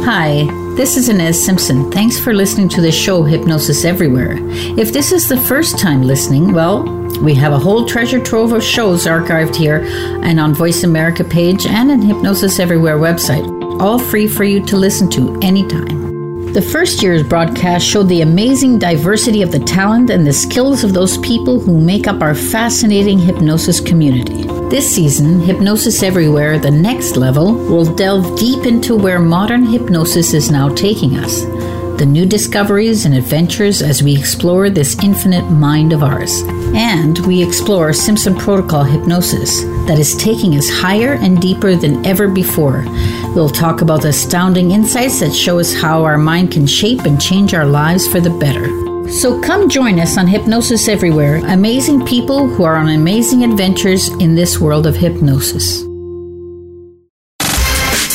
B: Hi, this is Ines Simpson. Thanks for listening to the show Hypnosis Everywhere. If this is the first time listening, well, we have a whole treasure trove of shows archived here and on Voice America page and in Hypnosis Everywhere website, all free for you to listen to anytime. The first year's broadcast showed the amazing diversity of the talent and the skills of those people who make up our fascinating hypnosis community. This season, Hypnosis Everywhere, the next level, will delve deep into where modern hypnosis is now taking us the new discoveries and adventures as we explore this infinite mind of ours. And we explore Simpson Protocol hypnosis that is taking us higher and deeper than ever before. We'll talk about the astounding insights that show us how our mind can shape and change our lives for the better. So come join us on Hypnosis Everywhere, amazing people who are on amazing adventures in this world of hypnosis.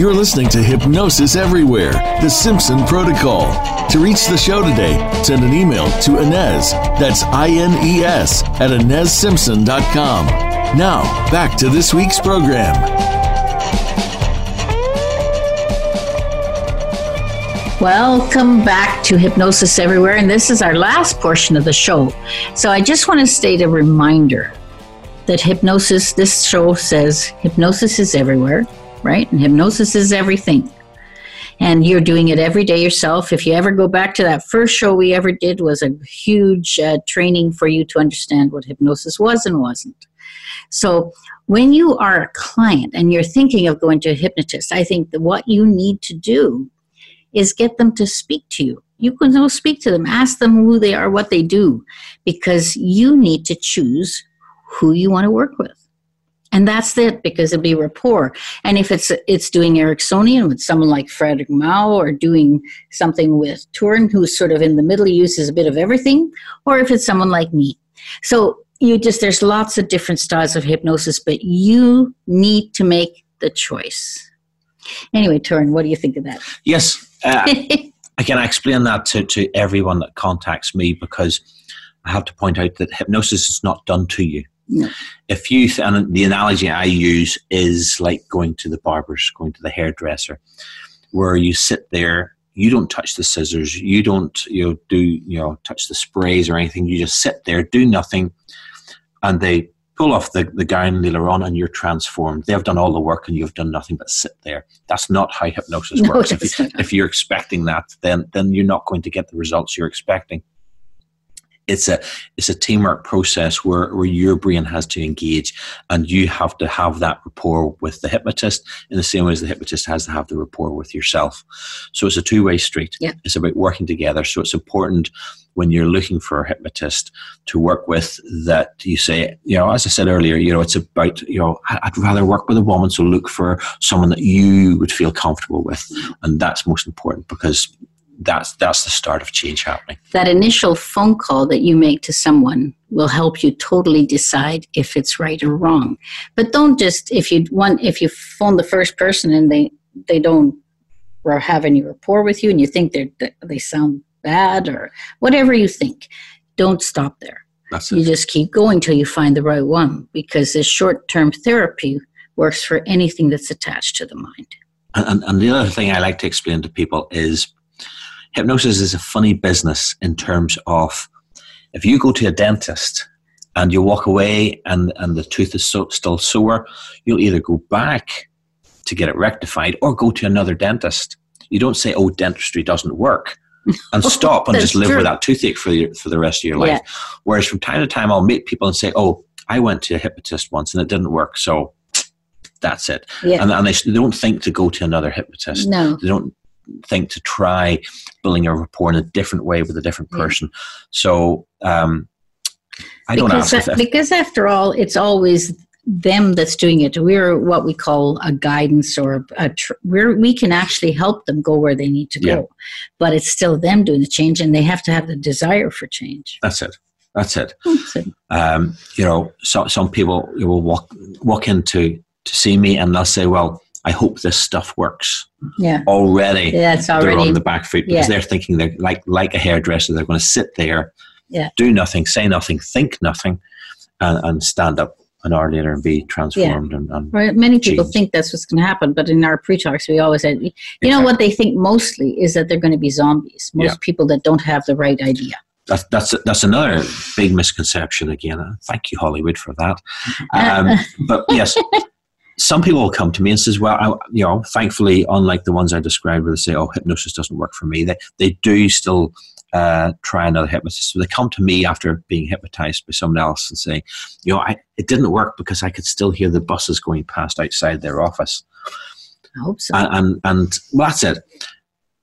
A: You're listening to Hypnosis Everywhere, The Simpson Protocol. To reach the show today, send an email to Ines, that's I N E S, at InesSimpson.com. Now, back to this week's program.
B: Welcome back to Hypnosis Everywhere, and this is our last portion of the show. So I just want to state a reminder that hypnosis, this show says hypnosis is everywhere right? And hypnosis is everything. And you're doing it every day yourself. If you ever go back to that first show we ever did was a huge uh, training for you to understand what hypnosis was and wasn't. So when you are a client and you're thinking of going to a hypnotist, I think that what you need to do is get them to speak to you. You can go speak to them, ask them who they are, what they do, because you need to choose who you want to work with and that's it because it'll be rapport. And if it's it's doing ericksonian with someone like frederick mao or doing something with Turan who's sort of in the middle uses a bit of everything or if it's someone like me. So you just there's lots of different styles of hypnosis but you need to make the choice. Anyway Turan what do you think of that?
C: Yes uh, [laughs] again i explain that to, to everyone that contacts me because i have to point out that hypnosis is not done to you if you, th- and the analogy I use is like going to the barber's, going to the hairdresser, where you sit there, you don't touch the scissors, you don't, you know, do, you know, touch the sprays or anything. You just sit there, do nothing, and they pull off the, the gown later on and you're transformed. They've done all the work and you've done nothing but sit there. That's not how hypnosis [laughs] no, works. If, you, if you're expecting that, then then you're not going to get the results you're expecting it's a it's a teamwork process where, where your brain has to engage and you have to have that rapport with the hypnotist in the same way as the hypnotist has to have the rapport with yourself. So it's a two-way street.
B: Yeah.
C: it's about working together. So it's important when you're looking for a hypnotist to work with that you say you know as i said earlier you know it's about you know i'd rather work with a woman so look for someone that you would feel comfortable with. Mm-hmm. And that's most important because that's that's the start of change happening.
B: That initial phone call that you make to someone will help you totally decide if it's right or wrong. But don't just if you want if you phone the first person and they they don't or have any rapport with you and you think they they sound bad or whatever you think, don't stop there.
C: That's
B: you just keep going till you find the right one because this short term therapy works for anything that's attached to the mind.
C: And, and, the other thing I like to explain to people is hypnosis is a funny business in terms of if you go to a dentist and you walk away and, and the tooth is so, still sore, you'll either go back to get it rectified or go to another dentist. You don't say, oh, dentistry doesn't work. and [laughs] stop and just live true. with that toothache for the, for the rest of your life. Yeah. Whereas from time to time, I'll meet people and say, "Oh, I went to a hypnotist once and it didn't work, so that's it."
B: Yeah.
C: And, and they, they, don't think to go to another hypnotist.
B: No,
C: they don't think to try building a rapport in a different way with a different person. Yeah. So um, I don't
B: because,
C: ask. If,
B: because after all, it's always them that's doing it. We're what we call a guidance or a tr- we're, we can actually help them go where they need to go. But it's still them doing the change and they have to have the desire for change.
C: That's it. That's it. That's it. Um, you know, so, some people will walk walk into to see me and they'll say, "Well, I hope this stuff works.
B: Yeah.
C: Already,
B: yeah, it's already
C: they're on the back foot because yeah. they're thinking they're like like a hairdresser. They're going to sit there,
B: yeah.
C: do nothing, say nothing, think nothing, and, and stand up an hour later and be transformed.
B: Yeah.
C: And, and
B: right. Many people think that's what's going to happen, but in our pre-talks, we always said, you exactly. know, what they think mostly is that they're going to be zombies. Most yeah. people that don't have the right idea.
C: That's that's that's another big misconception again. Thank you, Hollywood, for that. [laughs] Um, but yes, some people will come to me and says, "Well, I, you know, thankfully, unlike the ones I described, where they say, "Oh, hypnosis doesn't work for me," they they do still uh, try another hypnotist. So they come to me after being hypnotized by someone else and say, you know, I, it didn't work because I could still hear the buses going past outside their office.
B: I hope so.
C: And, and, and well, that's it.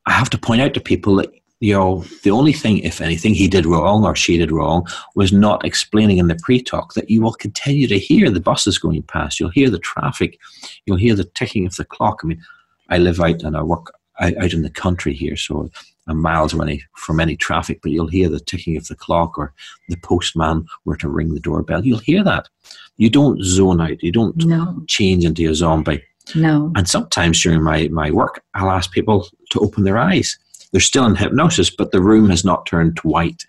C: I have to point out to people that you know, the only thing, if anything, he did wrong or she did wrong was not explaining in the pre talk that you will continue to hear the buses going past. You'll hear the traffic. You'll hear the ticking of the clock. I mean, I live out and I work out in the country here, so I'm miles away from any traffic, but you'll hear the ticking of the clock or the postman were to ring the doorbell. You'll hear that. You don't zone out. You don't
B: no.
C: change into a zombie.
B: No.
C: And sometimes during my, my work, I'll ask people to open their eyes they're still in hypnosis, but the room has not turned to white.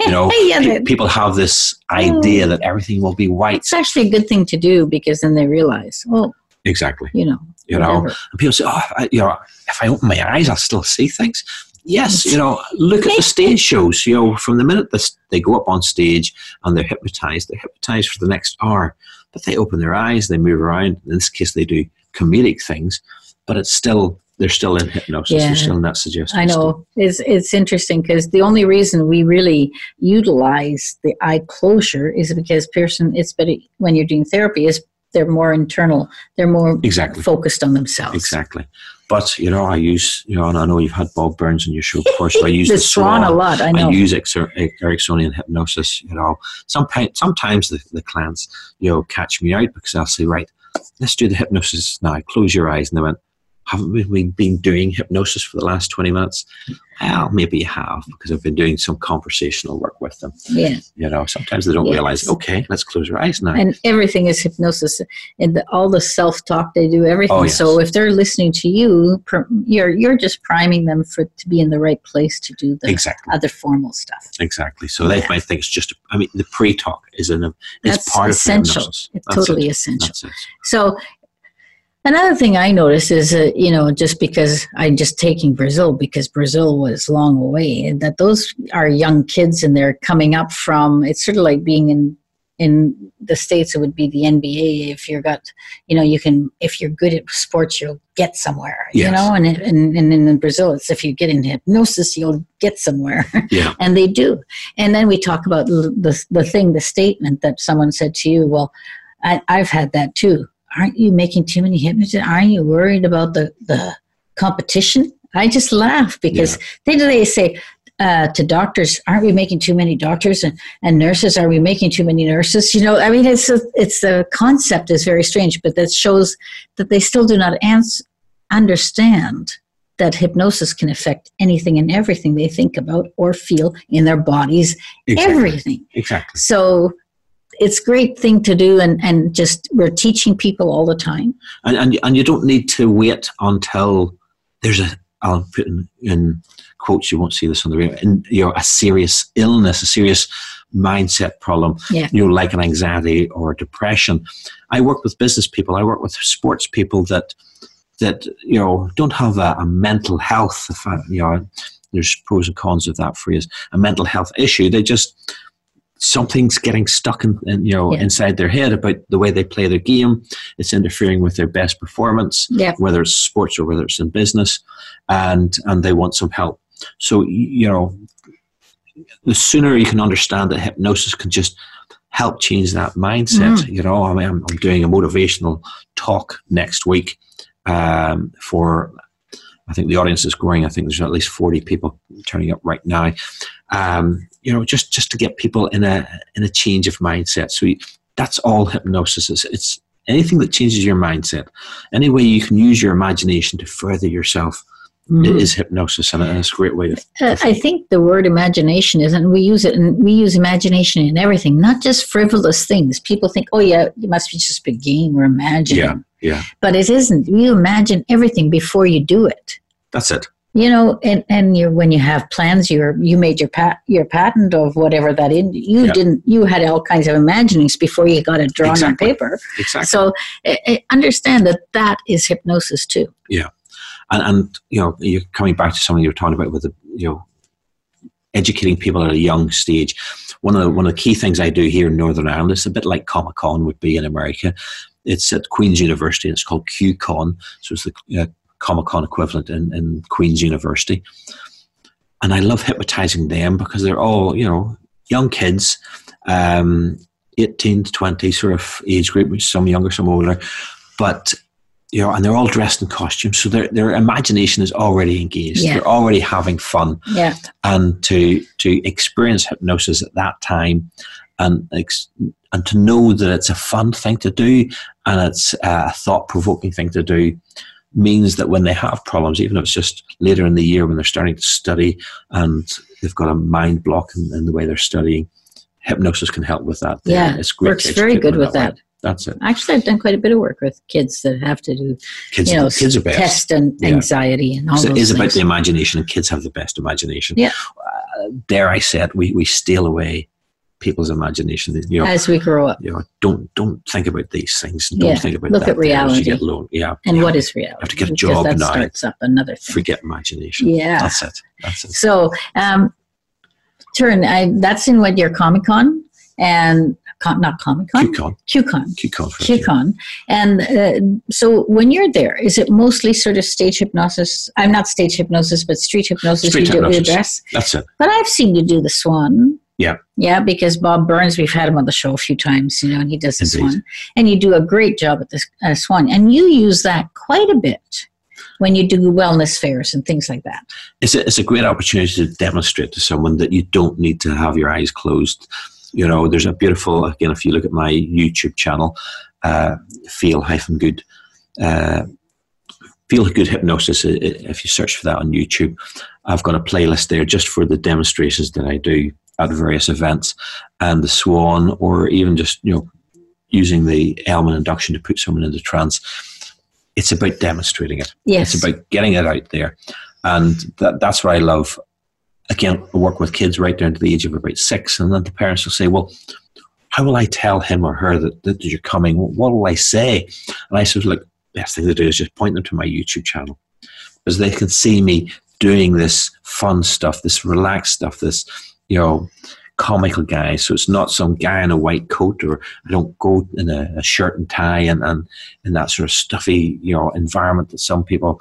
C: You know, [laughs]
B: yeah,
C: pe- people have this idea hmm. that everything will be white.
B: It's actually a good thing to do because then they realize, well,
C: Exactly.
B: you know,
C: You know,
B: whatever.
C: and people say, "Oh, I, you know, if I open my eyes, I'll still see things." Yes, you know, look at the stage shows. You know, from the minute this, they go up on stage and they're hypnotized, they're hypnotized for the next hour. But they open their eyes, they move around. In this case, they do comedic things, but it's still they're still in hypnosis.
B: Yeah.
C: They're still in that suggestion.
B: I know it's it's interesting because the only reason we really utilize the eye closure is because Pearson, it's better when you're doing therapy is they're more internal they're more
C: Exactly.
B: focused on themselves
C: Exactly. But, you know, I use, you know, and I know you've had Bob Burns on your show before, so I [laughs] use
B: the
C: the
B: swan a lot I know
C: I use Ericksonian hypnosis, you know. Sometimes, sometimes the, the clients, you know, catch me out because I'll say, right, let's do the hypnosis now. Close your eyes. And they went, haven't we been doing hypnosis for the last 20 minutes? Well, maybe you have because I've been doing some conversational work with them.
B: yeah
C: You know, sometimes they don't
B: Yes.
C: realize, okay, let's close your eyes now.
B: and everything is hypnosis and the, all the self-talk they do everything
C: Oh, yes.
B: so if they're listening to you you're you're just priming them for to be in the right place to do the
C: exactly.
B: other formal stuff
C: Exactly. So they
B: Yeah.
C: might think it's just, I mean, the pre talk is an, is
B: That's
C: part
B: essential.
C: of hypnosis.
B: it's
C: That's
B: totally
C: it.
B: essential
C: it.
B: So another thing I notice is, uh, you know, just because I'm just taking Brazil because Brazil was long away, and that those are young kids and they're coming up from. It's sort of like being in in the states. It would be the NBA. If you're got, you know, you can if you're good at sports, you'll get somewhere. You know, and and and in Brazil, it's if you get in hypnosis, you'll get somewhere [laughs]
C: Yeah.
B: and they do. And then we talk about the the thing, the statement that someone said to you. Well, I, I've had that too. Aren't you making too many hypnotists? Aren't you worried about the the competition? I just laugh because they they say. Uh, to doctors, aren't we making too many doctors and, and nurses? Are we making too many nurses? You know, I mean, it's a, it's the concept is very strange, but that shows that they still do not ans- understand that hypnosis can affect anything and everything they think about or feel in their bodies,
C: Exactly.
B: everything.
C: Exactly.
B: So it's a great thing to do, and, and just we're teaching people all the time.
C: And, and, and you don't need to wait until there's a, I'll put in, in quotes, you won't see this on the radio, and, you know, a serious illness, a serious mindset problem,
B: Yeah.
C: you know, like an anxiety or depression. I work with business people, I work with sports people that, that you know, don't have a, a mental health, you know, there's pros and cons of that phrase, a mental health issue. They just, something's getting stuck in, in you know
B: Yeah.
C: inside their head about the way they play their game it's interfering with their best performance
B: Yeah.
C: whether it's sports or whether it's in business and and they want some help so you know the sooner you can understand that hypnosis can just help change that mindset you know I mean, I'm, I'm doing a motivational talk next week um, for I think the audience is growing. I think there's at least 40 people turning up right now. Um, you know, just just to get people in a in a change of mindset. So you, that's all hypnosis is. It's anything that changes your mindset. Any way you can use your imagination to further yourself
B: Mhm.
C: is hypnosis, and it's a great way to.
B: Uh, I think the word imagination is, and we use it, and we use imagination in everything, not just frivolous things. People think, oh yeah, it must be just a game or imagining.
C: Yeah, yeah.
B: But it isn't. You imagine everything before you do it.
C: That's it.
B: You know, and and you when you have plans, you're you made your pat your patent of whatever that in you didn't you had all kinds of imaginings before you got it drawn
C: Exactly.
B: on paper.
C: Exactly.
B: So uh, uh, understand that that is hypnosis too.
C: Yeah and, and you know you're coming back to something you were talking about with the you know educating people at a young stage one of the, one of the key things i do here in northern ireland is a bit like comic con would be in america it's at queen's university and it's called qcon so it's the uh, comic con equivalent in, in queen's university and I love hypnotizing them because they're all you know young kids, um, eighteen to twenty sort of age group, some younger, some older, but you know, and they're all dressed in costumes, so their their imagination is already engaged.
B: Yeah.
C: They're already having fun,
B: Yeah.
C: and to to experience hypnosis at that time, and ex- and to know that it's a fun thing to do and it's a thought provoking thing to do, means that when they have problems, even if it's just later in the year when they're starting to study and they've got a mind block in, in the way they're studying, hypnosis can help with that.
B: Yeah,
C: it's great.
B: works very good with
C: way.
B: that.
C: That's it.
B: Actually, I've done quite a bit of work with kids that have to do,
C: Kids,
B: you know,
C: kids are best.
B: test and
C: Yeah.
B: anxiety and all
C: So
B: those
C: it is about the imagination, and kids have the best imagination.
B: Yeah.
C: Uh, dare I say it? We we steal away people's imagination. You know,
B: as we grow up.
C: you know, don't don't think about these things. Don't
B: Yeah,
C: think about
B: look at
C: as you
B: reality.
C: get low. Yeah,
B: And
C: yeah.
B: what is reality?
C: have to get a job
B: that
C: now.
B: starts up another thing.
C: forget imagination.
B: Yeah.
C: that's it. That's it.
B: So, um, Turan, I, that's in what your Comic Con and not Comic Con,
C: QCon,
B: QCon.
C: QCon, for a few.
B: QCon. And uh, so when you're there, is it mostly sort of stage hypnosis? I'm not stage hypnosis, but street hypnosis
C: Street
B: you do with
C: hypnosis. That's it.
B: But I've seen you do the swan.
C: Yeah.
B: Yeah, because Bob Burns, we've had him on the show a few times, you know, and he does this
C: Indeed.
B: swan. And you do a great job at this uh, swan. And you use that quite a bit when you do wellness fairs and things like that.
C: It's a, it's a great opportunity to demonstrate to someone that you don't need to have your eyes closed. You know, there's a beautiful again. If you look at my YouTube channel, uh, feel hyphen good. Uh, Feel Good Hypnosis, i- if you search for that on YouTube, I've got a playlist there just for the demonstrations that I do at various events and the swan, or even just, you know, using the Elman induction to put someone into trance. It's about demonstrating it.
B: Yes.
C: It's about getting it out there. And that, that's what I love. Again, I work with kids right down to the age of about six, and then the parents will say, Well, how will I tell him or her that, that you're coming? What will I say? And I said, Look, best thing to do is just point them to my YouTube channel because they can see me doing this fun stuff, this relaxed stuff, this, you know, comical guy. So it's not some guy in a white coat or I don't go in a, a shirt and tie and, and in that sort of stuffy, you know, environment that some people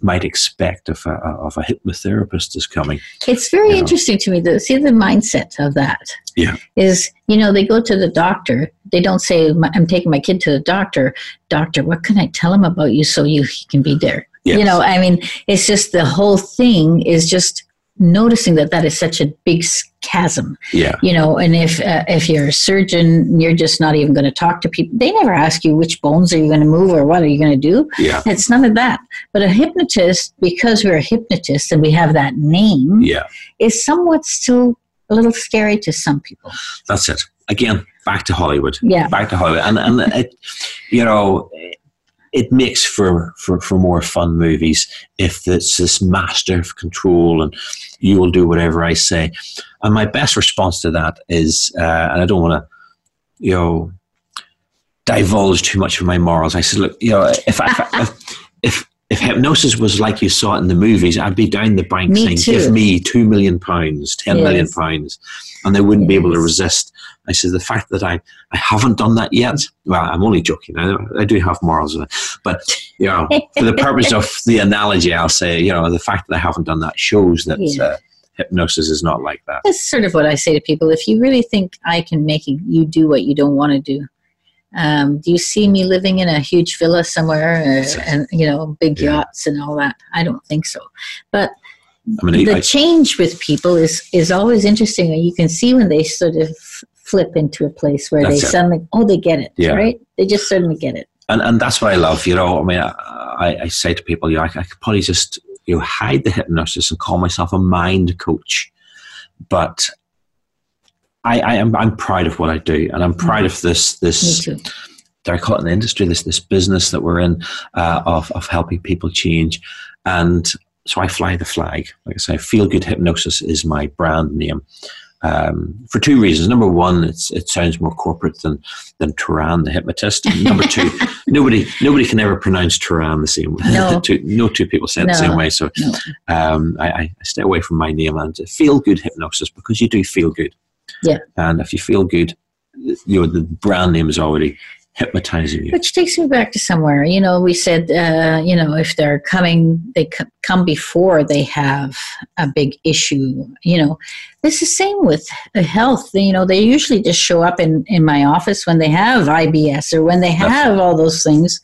C: might expect of a, of a hypnotherapist is coming.
B: It's very
C: you know.
B: interesting to me to see the mindset of that.
C: Yeah.
B: Is, you know, they go to the doctor. They don't say, I'm taking my kid to the doctor. Doctor, what can I tell him about you so you he can be there?
C: Yes.
B: You know, I mean, it's just the whole thing is just noticing that that is such a big chasm
C: Yeah.
B: you know and if uh, if you're a surgeon you're just not even going to talk to people they never ask you which bones are you going to move or what are you going to do
C: Yeah.
B: it's none of that but a hypnotist because we're a hypnotist and we have that name
C: Yeah.
B: is somewhat still a little scary to some people
C: That's it. Again, back to Hollywood.
B: Yeah.
C: Back to Hollywood. And, and it, you know, it makes for, for, for more fun movies if it's this master of control and you will do whatever I say. And my best response to that is, uh, and I don't want to, you know, divulge too much of my morals. I said, look, you know, if I, if, if [laughs] if hypnosis was like you saw it in the movies, I'd be down the bank
B: Me
C: saying,
B: too.
C: "Give me two million pounds, ten million
B: Yes.
C: pounds," and they wouldn't be able to resist. I said, "The fact that I, I haven't done that yet. Well, I'm only joking. I, I do have morals, but you know, for the purpose of [laughs] the analogy, I'll say, you know, the fact that I haven't done that shows that
B: Yeah.
C: uh, hypnosis is not like that.
B: that's sort of what i say to people if you really think i can make you do what you don't want to do um, do you see me living in a huge villa somewhere uh, and you know big
C: Yeah.
B: yachts and all that i don't think so but
C: I mean,
B: the
C: I,
B: change with people is is always interesting and you can see when they sort of flip into a place where they
C: it.
B: suddenly oh they get it
C: Yeah.
B: right they just suddenly get it
C: and and that's what I love. You know, I mean, I, I, I say to people, you know, I, I could probably just you know hide the hypnosis and call myself a mind coach, but I, I am I'm proud of what I do, and I'm proud of this this. I call it an industry? This this business that we're in uh, of of helping people change, and so I fly the flag. Like I say, Feel Good Hypnosis is my brand name. Um, for two reasons. Number one, it's, it sounds more corporate than than Turan the hypnotist. And number two, [laughs] nobody nobody can ever pronounce Turan the same way.
B: No. [laughs]
C: two, no two people say it the same way. So
B: No.
C: um, I, I stay away from my name and feel good hypnosis because you do feel good.
B: Yeah.
C: And if you feel good, you know the brand name is already hypnotizing you.
B: Which takes me back to somewhere. You know, we said, uh, you know, if they're coming, they c- come before they have a big issue. You know, it's the same with health. You know, they usually just show up in, in my office when they have IBS or when they have all those things.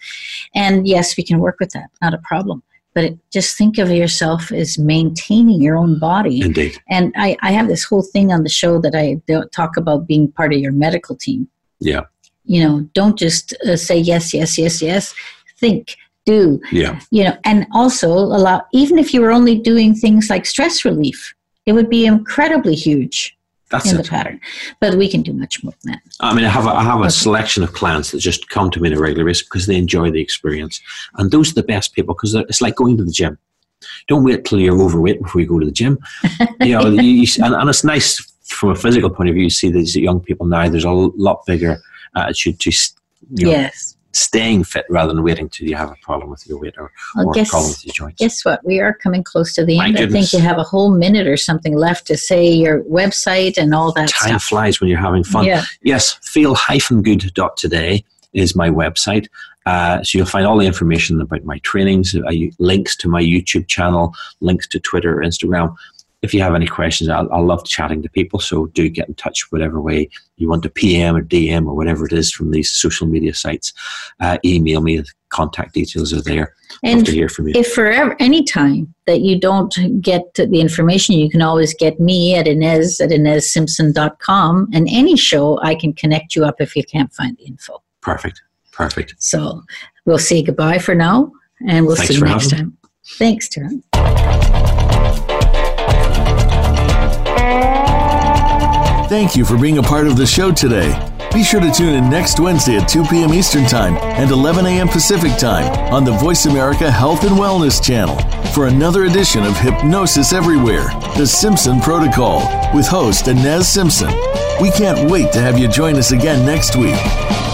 B: And yes, we can work with that, not a problem. But it, just think of yourself as maintaining your own body.
C: Indeed.
B: And I, I have this whole thing on the show that I don't talk about being part of your medical team
C: Yeah.
B: you know don't just uh, say yes yes yes yes think do
C: Yeah.
B: you know and also allow even if you were only doing things like stress relief it would be incredibly huge
C: That's
B: in
C: it.
B: the pattern but we can do much more than that
C: I mean, I have a, I have a
B: Okay.
C: selection of clients that just come to me on a regular basis because they enjoy the experience, and those are the best people because it's like going to the gym. Don't wait till you're overweight before you go to the gym. [laughs] you know, you, you- and, and it's nice from a physical point of view. You see these young people now. There's a lot bigger attitude to you know,
B: yes
C: staying fit rather than waiting till you have a problem with your weight or,
B: well
C: or a
B: guess
C: problem with your joints.
B: guess what we are coming close to the
C: My
B: end i think you have a whole minute or something left to say your website and all that
C: Time
B: stuff
C: flies when you're having fun.
B: yeah
C: Yes, feel-good.today is my website. Uh, so you'll find all the information about my trainings, uh, links to my YouTube channel, links to Twitter, Instagram. If you have any questions, I'll, I love chatting to people. So do get in touch whatever way you want to PM or DM or whatever it is from these social media sites. Uh, email me. The contact details are there. Love
B: and
C: to hear from you.
B: if for ever, any time that you don't get the information, you can always get me at Ines at InesSimpson.com. And any show, I can connect you up if you can't find the info.
C: Perfect. Perfect.
B: So we'll say goodbye for now, and we'll
C: Thanks
B: see you next time. Thanks, Tara.
A: Thank you for being a part of the show today. Be sure to tune in next Wednesday at 2 p.m. Eastern Time and 11 a.m. Pacific Time on the Voice America Health and Wellness Channel for another edition of Hypnosis Everywhere, The Simpson Protocol, with host Ines Simpson. We can't wait to have you join us again next week.